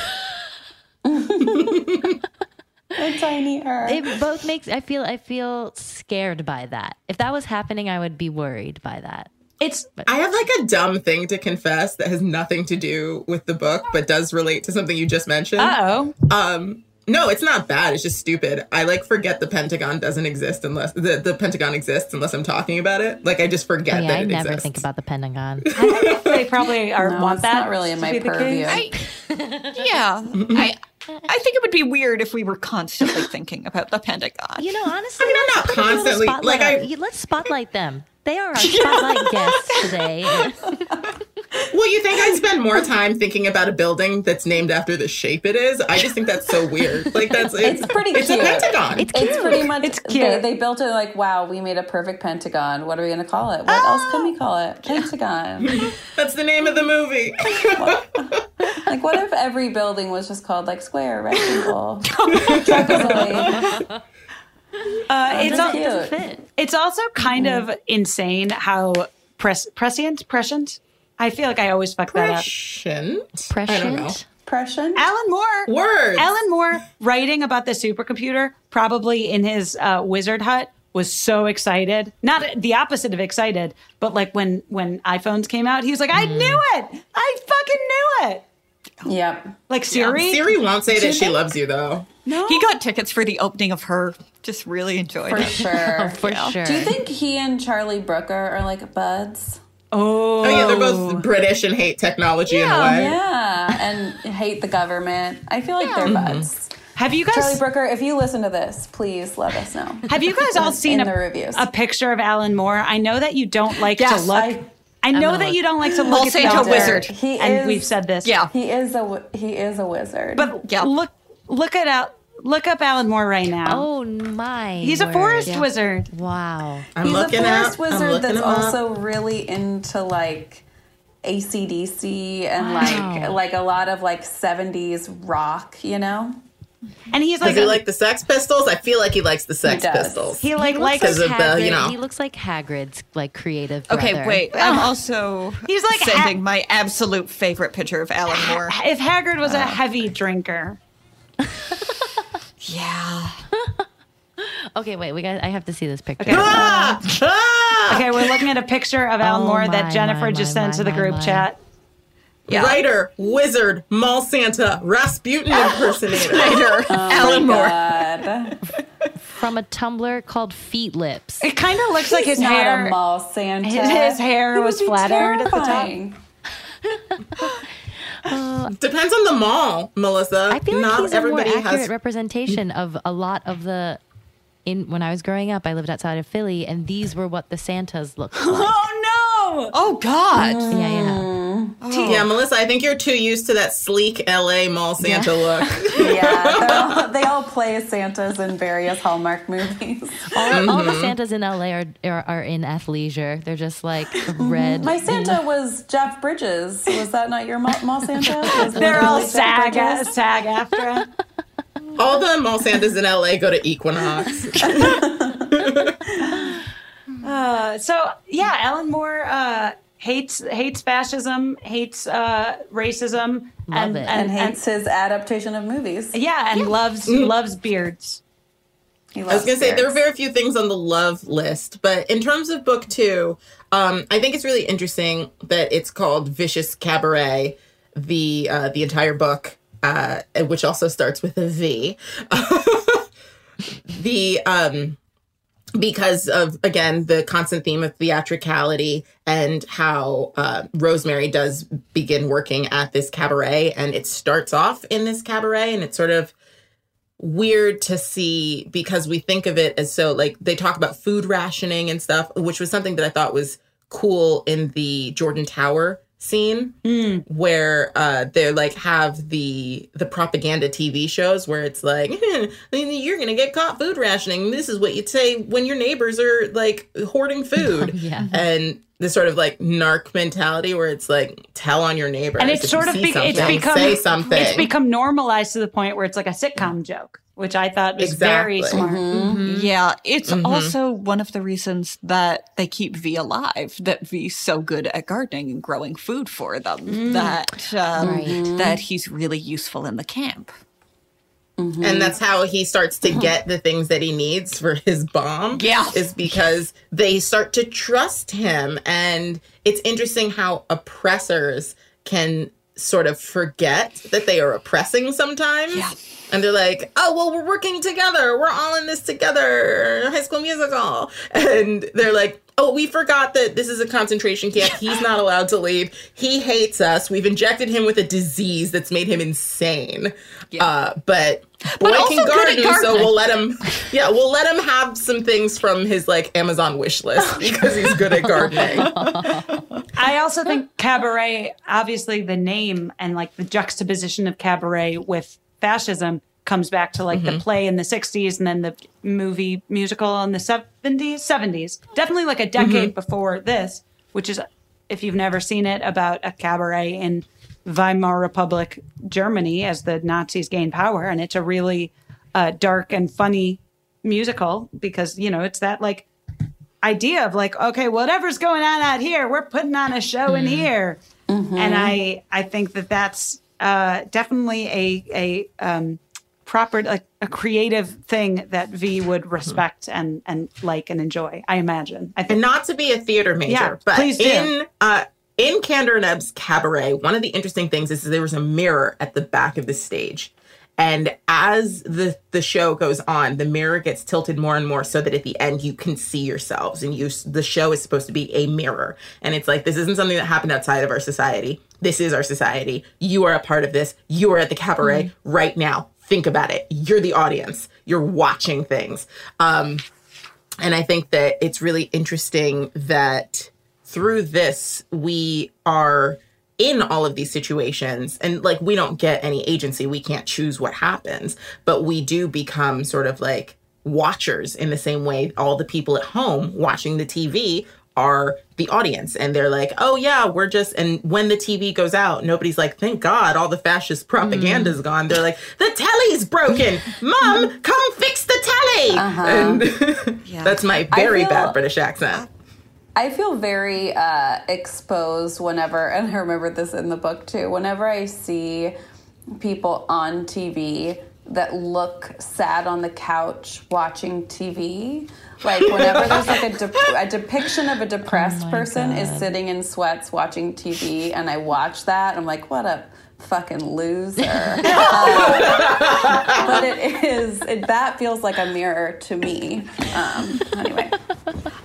A tiny her. It both makes. I feel. I feel scared by that. If that was happening, I would be worried by that. It's. I have like a dumb thing to confess that has nothing to do with the book, but does relate to something you just mentioned. Uh-oh. Um, no, it's not bad. It's just stupid. I like forget the Pentagon doesn't exist unless the, the Pentagon exists unless I'm talking about it. Like I just forget Oh, yeah, that I it never exists. think about the Pentagon. <laughs> They probably <laughs> are No, want that. not really in my purview. case. <laughs> Yeah. I I think it would be weird if we were constantly thinking about the Pentagon. You know, honestly, I mean, I'm not put a little constantly- like, I- let's spotlight them. They are our spotlight guests today. Well, you think I'd spend more time thinking about a building that's named after the shape it is? I just think that's so weird. Like that's it's, It's pretty It's cute. a Pentagon. It's It's pretty much. It's They, cute. they built it like, wow, we made a perfect pentagon. What are we going to call it? What else can we call it? Pentagon. <laughs> that's the name of the movie. <laughs> like, what if every building was just called like square, rectangle, trapezoid? <laughs> Uh, it's, That's al- it's also kind of insane how pres- prescient, prescient. I feel like I always fuck that up. Prescient. I don't know. Prescient. Prescient. Alan Moore. Words. Alan Moore writing about the supercomputer, probably in his uh, wizard hut, was so excited. Not the opposite of excited, but like when when iPhones came out, he was like, "I knew it! I fucking knew it!" Yep. Like Siri. Siri won't say that She she loves you though. No. He got tickets for the opening of her. Just really enjoyed For it. sure. <laughs> For sure. Do you think he and Charlie Brooker are like buds? Oh, Oh yeah, they're both oh. British and hate technology in a way. Yeah, and hate the government. I feel like they're buds. Mm-hmm. Have you guys Charlie Brooker, if you listen to this, please let us know. Have you guys all <laughs> seen a, the reviews? a picture of Alan Moore? I know that you don't like Yes, to look. I- I, know that look. you don't like to look at the Santa picture, wizard. He and is- we've said this. Yeah. He is a he is a wizard. but Yeah. look look at out look up Alan Moore right now. Oh my! He's a forest Yeah. wizard. Wow. I'm he's a forest at. I'm wizard that's him up. also really into like ACDC and Wow. like like a lot of like 70s rock, you know? And he's Does like he like the Sex Pistols? I feel like he likes the Sex does. Pistols. he like He likes looks like Because of the, you know- He looks like Hagrid's like creative. Okay, brother. wait. <laughs> I'm also He's like sending ha- my absolute favorite picture of Alan Moore. if Hagrid was a uh, heavy drinker. <laughs> Yeah. <laughs> Okay, wait. We got. I have to see this picture. Okay. <laughs> Ah! Okay, we're looking at a picture of Alan Oh Moore that Jennifer my, just my, sent to the my, group my. chat. Yeah. Writer, wizard, mall Santa, Rasputin <laughs> impersonator. Later, Alan Moore. God. From a Tumblr called Feet Lips. It kind of looks like his He's not hair. a mall Santa. His, his hair was be flattered at the top. Terrifying. Depends on the mall, Melissa. I feel like Not he's a more everybody accurate has. representation of a lot of the. In when I was growing up, I lived outside of Philly, and these were what the Santas looked <laughs> like. Oh no! Oh God. yeah, yeah. Yeah, Melissa, I think you're too used to that sleek LA mall Santa look. <laughs> Yeah, they're all, they all play Santas in various Hallmark movies. All, all the Santas in LA are, are are in athleisure. They're just like red. My Santa was Jeff Bridges. Was that not your mall, mall Santa? <laughs> They're all literally Jeff sag sag after. <laughs> All the mall Santas in LA go to Equinox. Uh, so yeah, Alan Moore uh, hates hates fascism, hates uh, racism, and, it. and hates his adaptation of movies. yeah, and loves loves beards. He I was gonna say there are very few things on the love list, but in terms of book two, um, I think it's really interesting that it's called Vicious Cabaret, the uh, the entire book, uh, which also starts with a V. <laughs> the um, because of again the constant theme of theatricality and how uh, Rosemary does begin working at this cabaret, and it starts off in this cabaret, and it's sort of weird to see because we think of it as so like they talk about food rationing and stuff, which was something that I thought was cool in the Jordan Tower scene where uh they're like have the the propaganda TV shows where it's like <laughs> you're gonna get caught food rationing. This is what you'd say when your neighbors are like hoarding food. <laughs> Yeah. And this sort of like narc mentality where it's like tell on your neighbor and If it's you sort of be- it's become say something. it's become normalized to the point where it's like a sitcom joke, which I thought was very smart. Mm-hmm. Yeah, it's Mhm. also one of the reasons that they keep V alive. That V's so good at gardening and growing food for them. Mm. That um, Right. that he's really useful in the camp. And that's how he starts to get the things that he needs for his bomb. Yeah. Is because they start to trust him. And it's interesting how oppressors can sort of forget that they are oppressing sometimes. Yeah. And they're like, oh, well, we're working together. We're all in this together. High school musical. And they're like, oh, we forgot that this is a concentration camp. He's not allowed to leave. He hates us. We've injected him with a disease that's made him insane. Uh, but boy also can good at garden, so we'll let him. Yeah, we'll let him have some things from his like Amazon wish list <laughs> because he's good at gardening. <laughs> I also think cabaret, obviously the name and like the juxtaposition of cabaret with fascism comes back to like the mm-hmm. play in the 60s and then the movie musical in the 70s 70s definitely like a decade mm-hmm. before this which is if you've never seen it about a cabaret in weimar republic germany as the nazis gain power. And it's a really uh, dark and funny musical because you know it's that like idea of like okay whatever's going on out here we're putting on a show in here. And i i think that that's uh definitely a a um proper like a creative thing that v would respect and and like and enjoy i imagine. I think and not to be a theater major, Yeah, but please do. in uh in Kander and Ebb's cabaret, one of the interesting things is there was a mirror at the back of the stage. And as the the show goes on, the mirror gets tilted more and more so that at the end you can see yourselves and you the show is supposed to be a mirror. And it's like this isn't something that happened outside of our society. This is our society. You are a part of this. You are at the cabaret right now. Think about it. You're the audience. You're watching things. Um and I think that it's really interesting that through this, we are in all of these situations and like we don't get any agency. We can't choose what happens, but we do become sort of like watchers in the same way all the people at home watching the TV are the audience and they're like, oh yeah, we're just, and when the TV goes out, nobody's like, thank God all the fascist propaganda's gone. They're like, the telly's broken. Mom, come fix the telly. Uh-huh. And <laughs> that's my very feel- bad British accent. I feel very uh, exposed whenever, <laughs> and I remember this in the book too, whenever I see people on TV that look sad on the couch watching TV. Like whenever there's like a, de- a depiction of a depressed person is sitting in sweats watching TV, and I watch that, I'm like, what a fucking loser. Uh, <laughs> but it is, it, that feels like a mirror to me. Um, anyway.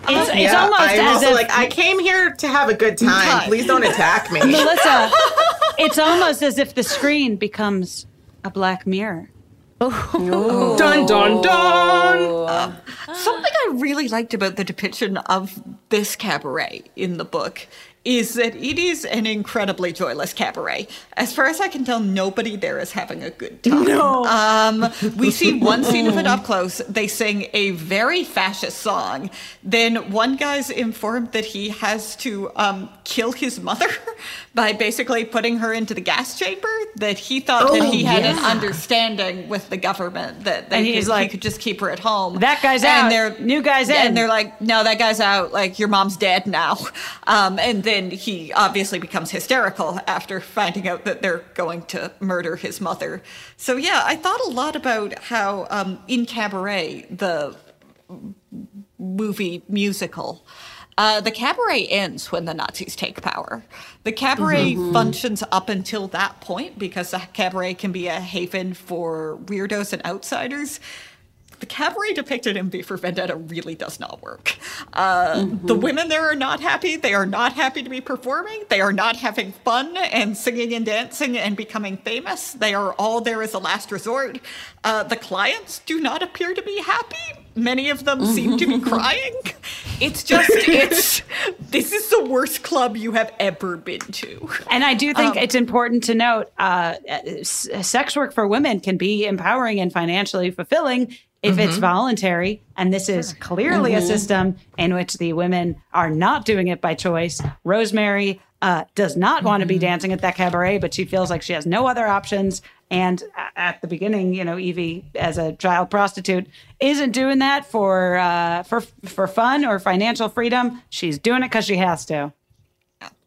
It's, it's Yeah, almost I'm as also if like I came here to have a good time. Please don't attack me. Melissa, <laughs> it's almost as if the screen becomes a black mirror. Dun dun dun. Something I really liked about the depiction of this cabaret in the book is that it is an incredibly joyless cabaret. As far as I can tell, nobody there is having a good time. No. Um, we see <laughs> one scene of it up close. They sing a very fascist song. Then one guy's informed that he has to um, kill his mother <laughs> by basically putting her into the gas chamber. That he thought that Oh, he had an understanding with the government that they And could, he's he could just keep her at home. That guy's and out. They're, New guy's in. And they're like, no, that guy's out. Like, your mom's dead now. <laughs> Um, and then he obviously becomes hysterical after finding out that they're going to murder his mother. So, yeah, I thought a lot about how um, in Cabaret, the movie musical, uh, the cabaret ends when the Nazis take power. The cabaret Mhm. functions up until that point because the cabaret can be a haven for weirdos and outsiders. The cabaret depicted in V for Vendetta really does not work. Uh, The women there are not happy. They are not happy to be performing. They are not having fun and singing and dancing and becoming famous. They are all there as a last resort. Uh, the clients do not appear to be happy. Many of them seem to be <laughs> crying. It's just, it's this is the worst club you have ever been to. And I do think Um, it's important to note uh, s- sex work for women can be empowering and financially fulfilling if it's Mhm. voluntary. And this is clearly a Mhm. system in which the women are not doing it by choice. Rosemary uh, does not want to be dancing at that cabaret, but she feels like she has no other options. And at the beginning, you know, Evie, as a child prostitute, isn't doing that for uh, for for fun or financial freedom. She's doing it because she has to.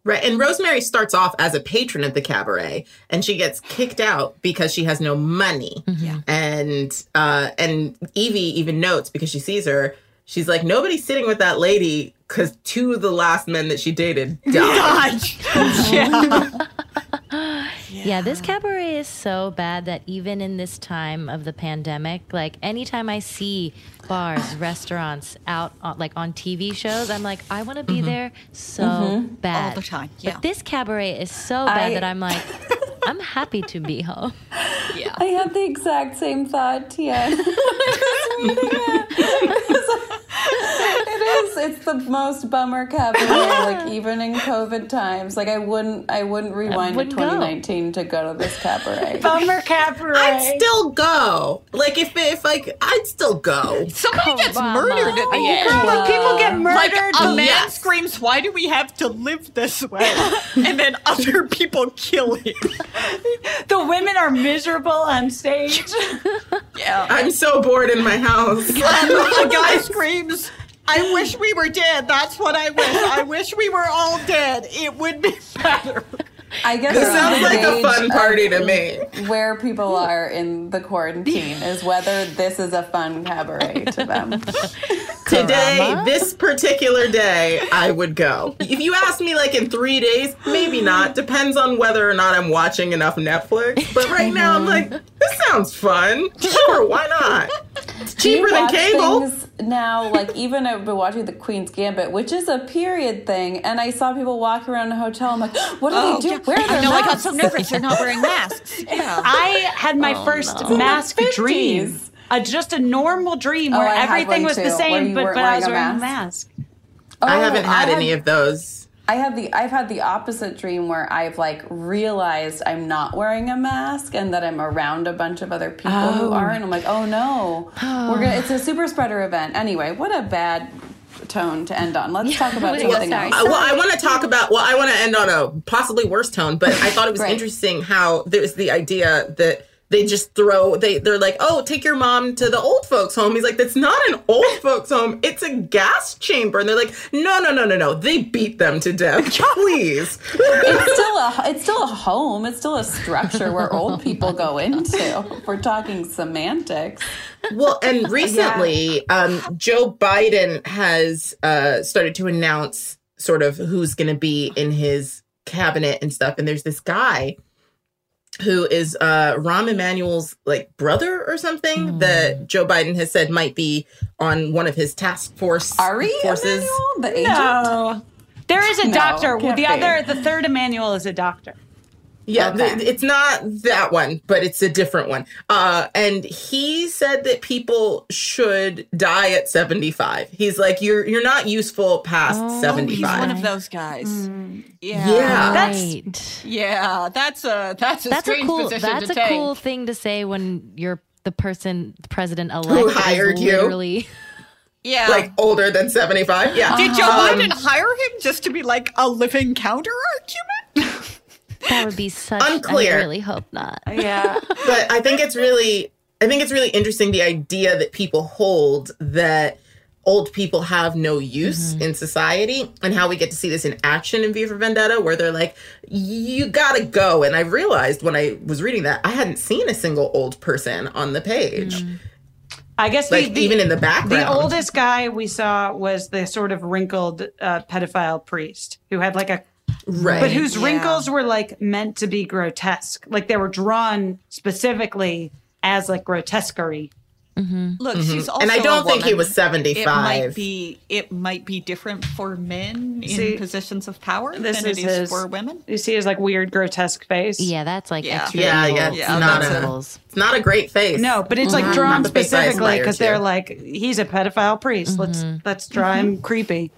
Right. And Rosemary starts off as a patron of the cabaret and she gets kicked out because she has no money. Yeah. And uh and Evie even notes because she sees her, she's like, nobody's sitting with that lady because two of the last men that she dated <laughs> died. yeah. <laughs> Yeah, this cabaret is so bad that even in this time of the pandemic, like anytime I see bars, restaurants out on, like on TV shows, I'm like, I want to be Mhm. there so Mhm. bad. All the time, yeah. But this cabaret is so bad I- that I'm like, <laughs> I'm happy to be home. Yeah. I had the exact same thought, Tien. <laughs> <laughs> it is. <laughs> It's the most bummer cabaret, like <laughs> even in COVID times. Like I wouldn't, I wouldn't rewind would to go. 2019 to go to this cabaret. <laughs> Bummer cabaret. I'd still go. Like if if like I'd still go. Somebody oh, gets murdered at the Oh, end. girl, people get murdered. Like murdered, a oh, man Yes. screams, "Why do we have to live this way?" and then other people kill him. the women are miserable on stage. Yeah. I'm so bored in my house. And the guy screams, I wish we were dead. That's what I wish. I wish we were all dead. It would be <laughs> better. I guess This sounds the like a fun of party to me. Where people are in the quarantine is whether this is a fun cabaret to them. <laughs> Today, this particular day, I would go. If you ask me like in three days, maybe not. Depends on whether or not I'm watching enough Netflix. But right now, I'm mm-hmm. like, this sounds fun. Sure, why not? <laughs> It's cheaper than cable. now, like <laughs> even I've been watching The Queen's Gambit, which is a period thing, and I saw people walk around a hotel. I'm like, <gasps> what do Oh, they do? Yeah. Where are I their know, I got so nervous. You're not wearing <laughs> masks. Yeah. I had my Oh, first no. mask In dream. 50s. Uh, just a normal dream Oh, where I everything was the too, where same, but, but I was wearing a wearing a mask. mask. I Oh, haven't had I any of those. I have the I've had the opposite dream where I've like realized I'm not wearing a mask and that I'm around a bunch of other people Oh. who are, and I'm like, oh no, we're gonna. It's a super spreader event. Anyway, what a bad tone to end on. Let's talk about Well, <laughs> something uh, else. well, I want to talk about. Well, I want to end on a possibly worse tone, but I thought it was Right. interesting how there's the idea that they just throw. They they're like, oh, take your mom to the old folks home. He's like, that's not an old <laughs> folks home. It's a gas chamber. And they're like, no, no, no, no, no. They beat them to death. <laughs> Please. it's still a it's still a home. It's still a structure where old <laughs> people go into. We're talking semantics. Well, and recently, um, Joe Biden has uh, started to announce sort of who's going to be in his cabinet and stuff. And there's this guy who is uh, Rahm Emanuel's like brother or something Hmm. that Joe Biden has said might be on one of his task force Ari forces. Emanuel, the agent. No. There is a No, doctor. the be. other, the third Emanuel is a doctor. Yeah, Okay. th- it's not that one, but it's a different one. Uh, and he said that people should die at 75. He's like, you're you're not useful past Oh, 75. he's one of those guys. Yeah. Yeah. Right. Yeah, that's a that's a that's a cool. position That's to a take. cool thing to say when you're the person, the president elect, who hired you? literally. Yeah. like older than 75. Yeah. Did Joe Um, Biden hire him just to be like a living counter argument? That would be such. Unclear. I really hope not. <laughs> Yeah. <laughs> but I think it's really I think it's really interesting the idea that people hold that old people have no use Mm-hmm. in society and how we get to see this in action in V for Vendetta where they're like you got to go and I realized when I was reading that I hadn't seen a single old person on the page. Mm. I guess Like, the, the, even in the background. the oldest guy we saw was the sort of wrinkled uh, pedophile priest who had like a Right. but whose Yeah. wrinkles were like meant to be grotesque. Like they were drawn specifically as like grotesquerie. Mm-hmm. Look, she's also And I don't a think he was 75. It might be it might be different for men in positions of power This than is it is his, for women. You see his like weird grotesque face. Yeah, that's like Yeah. extra. Yeah, evil yeah, it's Yeah, not a, it's not a great face. No, but it's like Mhm. drawn Not the face I specifically because they're like he's a pedophile priest. Let's let's draw him creepy.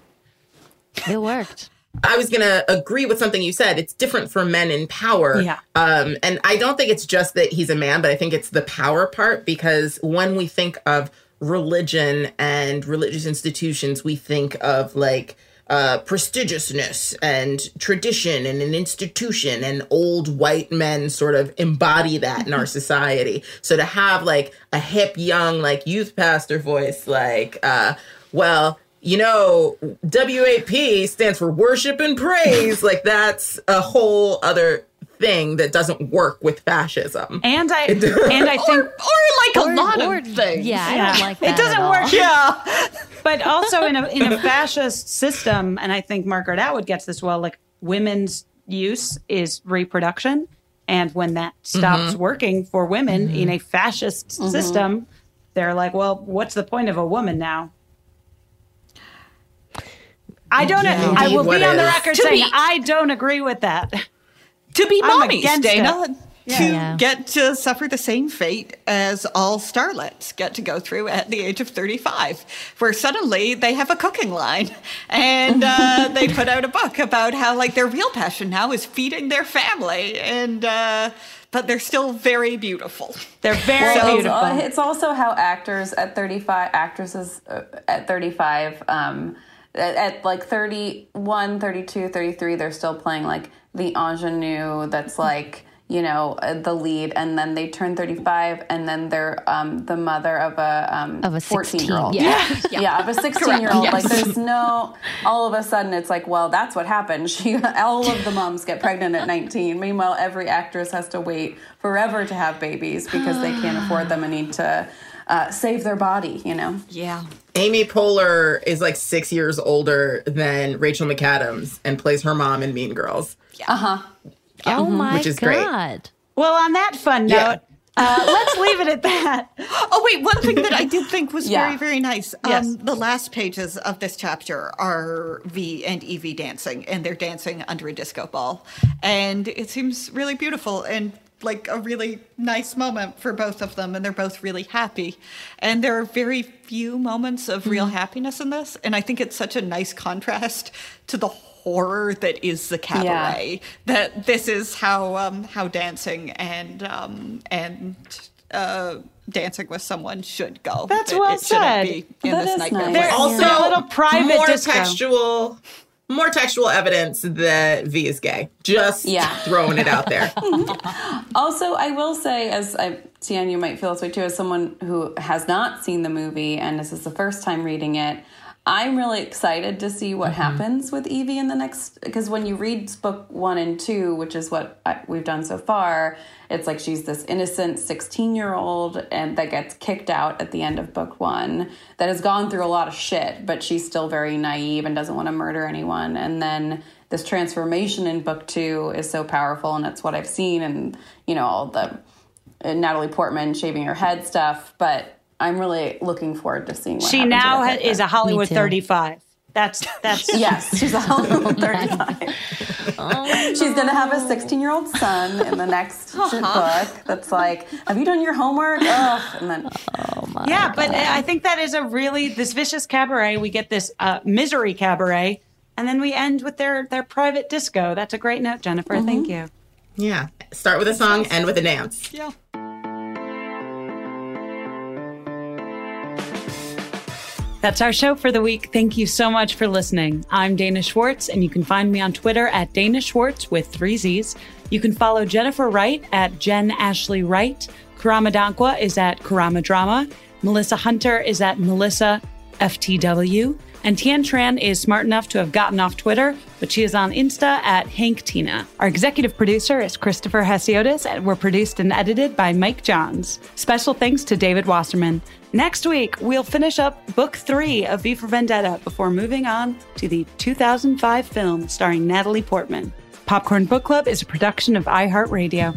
It worked. I was going to agree with something you said. It's different for men in power. Yeah. Um, and I don't think it's just that he's a man, but I think it's the power part because when we think of religion and religious institutions, we think of like uh, prestigiousness and tradition and an institution, and old white men sort of embody that in our <laughs> society. So to have like a hip, young, like youth pastor voice, like, uh, well, you know, WAP stands for worship and praise. like that's a whole other thing that doesn't work with fascism. And I <laughs> and I think or, like Or- a lot or- of things. yeah, I don't like that It doesn't at all. work. Yeah. <laughs> But also in a in a fascist system, and I think Margaret Atwood gets this well, like women's use is reproduction. And when that stops Mhm. working for women in a fascist Mhm. system, they're like, well, what's the point of a woman now? I don't. Yeah. I will What be on the record To saying be- I don't agree with that. to be I'm mommies, against Dana. it. To Yeah. get to suffer the same fate as all starlets get to go through at the age of 35, where suddenly they have a cooking line and uh, <laughs> they put out a book about how, like, their real passion now is feeding their family. And, uh, but they're still very beautiful. They're very Well, beautiful. it's also how actors at 35, actresses uh, at 35, um, at, at like 31, 32, 33, they're still playing like the ingenue that's like, you know, uh, the lead, and then they turn 35, and then they're um, the mother of a, um, Of a 14 year old. 16, <laughs> yeah. yeah. of a 16 year old. Correct, Like, there's no, all of a sudden, it's like, well, that's what happened. <laughs> She, all of the moms get pregnant at 19. Meanwhile, every actress has to wait forever to have babies because they can't afford them and need to uh, save their body, you know? Yeah. Amy Poehler is like six years older than Rachel McAdams and plays her mom in Mean Girls. Uh huh. Oh Mm-hmm. my Which is great. well, on that fun note, Yeah. uh, let's leave it at that. <laughs> Oh wait, one thing that I did think was Yeah. very very nice. Um, Yes. The last pages of this chapter are V and Evie dancing, and they're dancing under a disco ball, and it seems really beautiful and like a really nice moment for both of them, and they're both really happy. And there are very few moments of real happiness in this, and I think it's such a nice contrast to the horror that is the cabaret. That this is how um, how dancing and um, and uh, dancing with someone should go. That's It- well it said. Be in That this is nightmare. nice. place. There- Also, a little private more disco. textual, more textual evidence that V is gay. Just Yeah. throwing it out there. <laughs> Also, I will say, as I, Tien, you might feel this way too, as someone who has not seen the movie and this is the first time reading it, I'm really excited to see what happens with Evie in the next. Because when you read book one and two, which is what I, we've done so far, it's like she's this innocent 16 year old and that gets kicked out at the end of book one that has gone through a lot of shit, but she's still very naive and doesn't want to murder anyone. And then this transformation in book two is so powerful, and it's what I've seen, and you know all the uh, Natalie Portman shaving her head stuff. But I'm really looking forward to seeing what She now with ha- it. is a Hollywood 35. That's that's <laughs> Yes, she's a Hollywood <laughs> 35. She's going to have a 16 year old son in the next <laughs> book that's like, Have you done your homework? Ugh. And then, oh my. yeah, but I think that is a really this vicious cabaret. We get this uh, misery cabaret, and then we end with their their private disco. That's a great note, Jennifer. Thank you. Yeah. Start with a song, end with a dance. Yeah. That's our show for the week. Thank you so much for listening. I'm Dana Schwartz, and you can find me on Twitter at Dana Schwartz with three Z's. You can follow Jennifer Wright at Jen Ashley Wright. Karama is at Karama Drama. Melissa Hunter is at Melissa FTW. And Tien Tran is smart enough to have gotten off Twitter, but she is on Insta at Hank Tina. Our executive producer is Christopher Hasiotis, and we're produced and edited by Mike Johns. Special thanks to David Wasserman. Next week, we'll finish up book three of V for Vendetta before moving on to the 2005 film starring Natalie Portman. Popcorn Book Club is a production of iHeartRadio.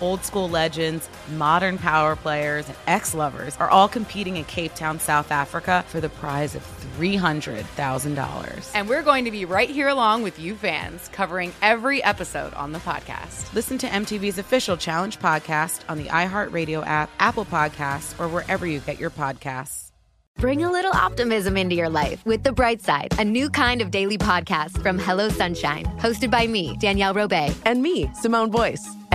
Old school legends, modern power players, and ex lovers are all competing in Cape Town, South Africa for the prize of $300,000. And we're going to be right here along with you fans, covering every episode on the podcast. Listen to MTV's official Challenge podcast on the iHeartRadio app, Apple Podcasts, or wherever you get your podcasts. Bring a little optimism into your life with The Bright Side, a new kind of daily podcast from Hello Sunshine, hosted by me, Danielle Robay, and me, Simone Boyce.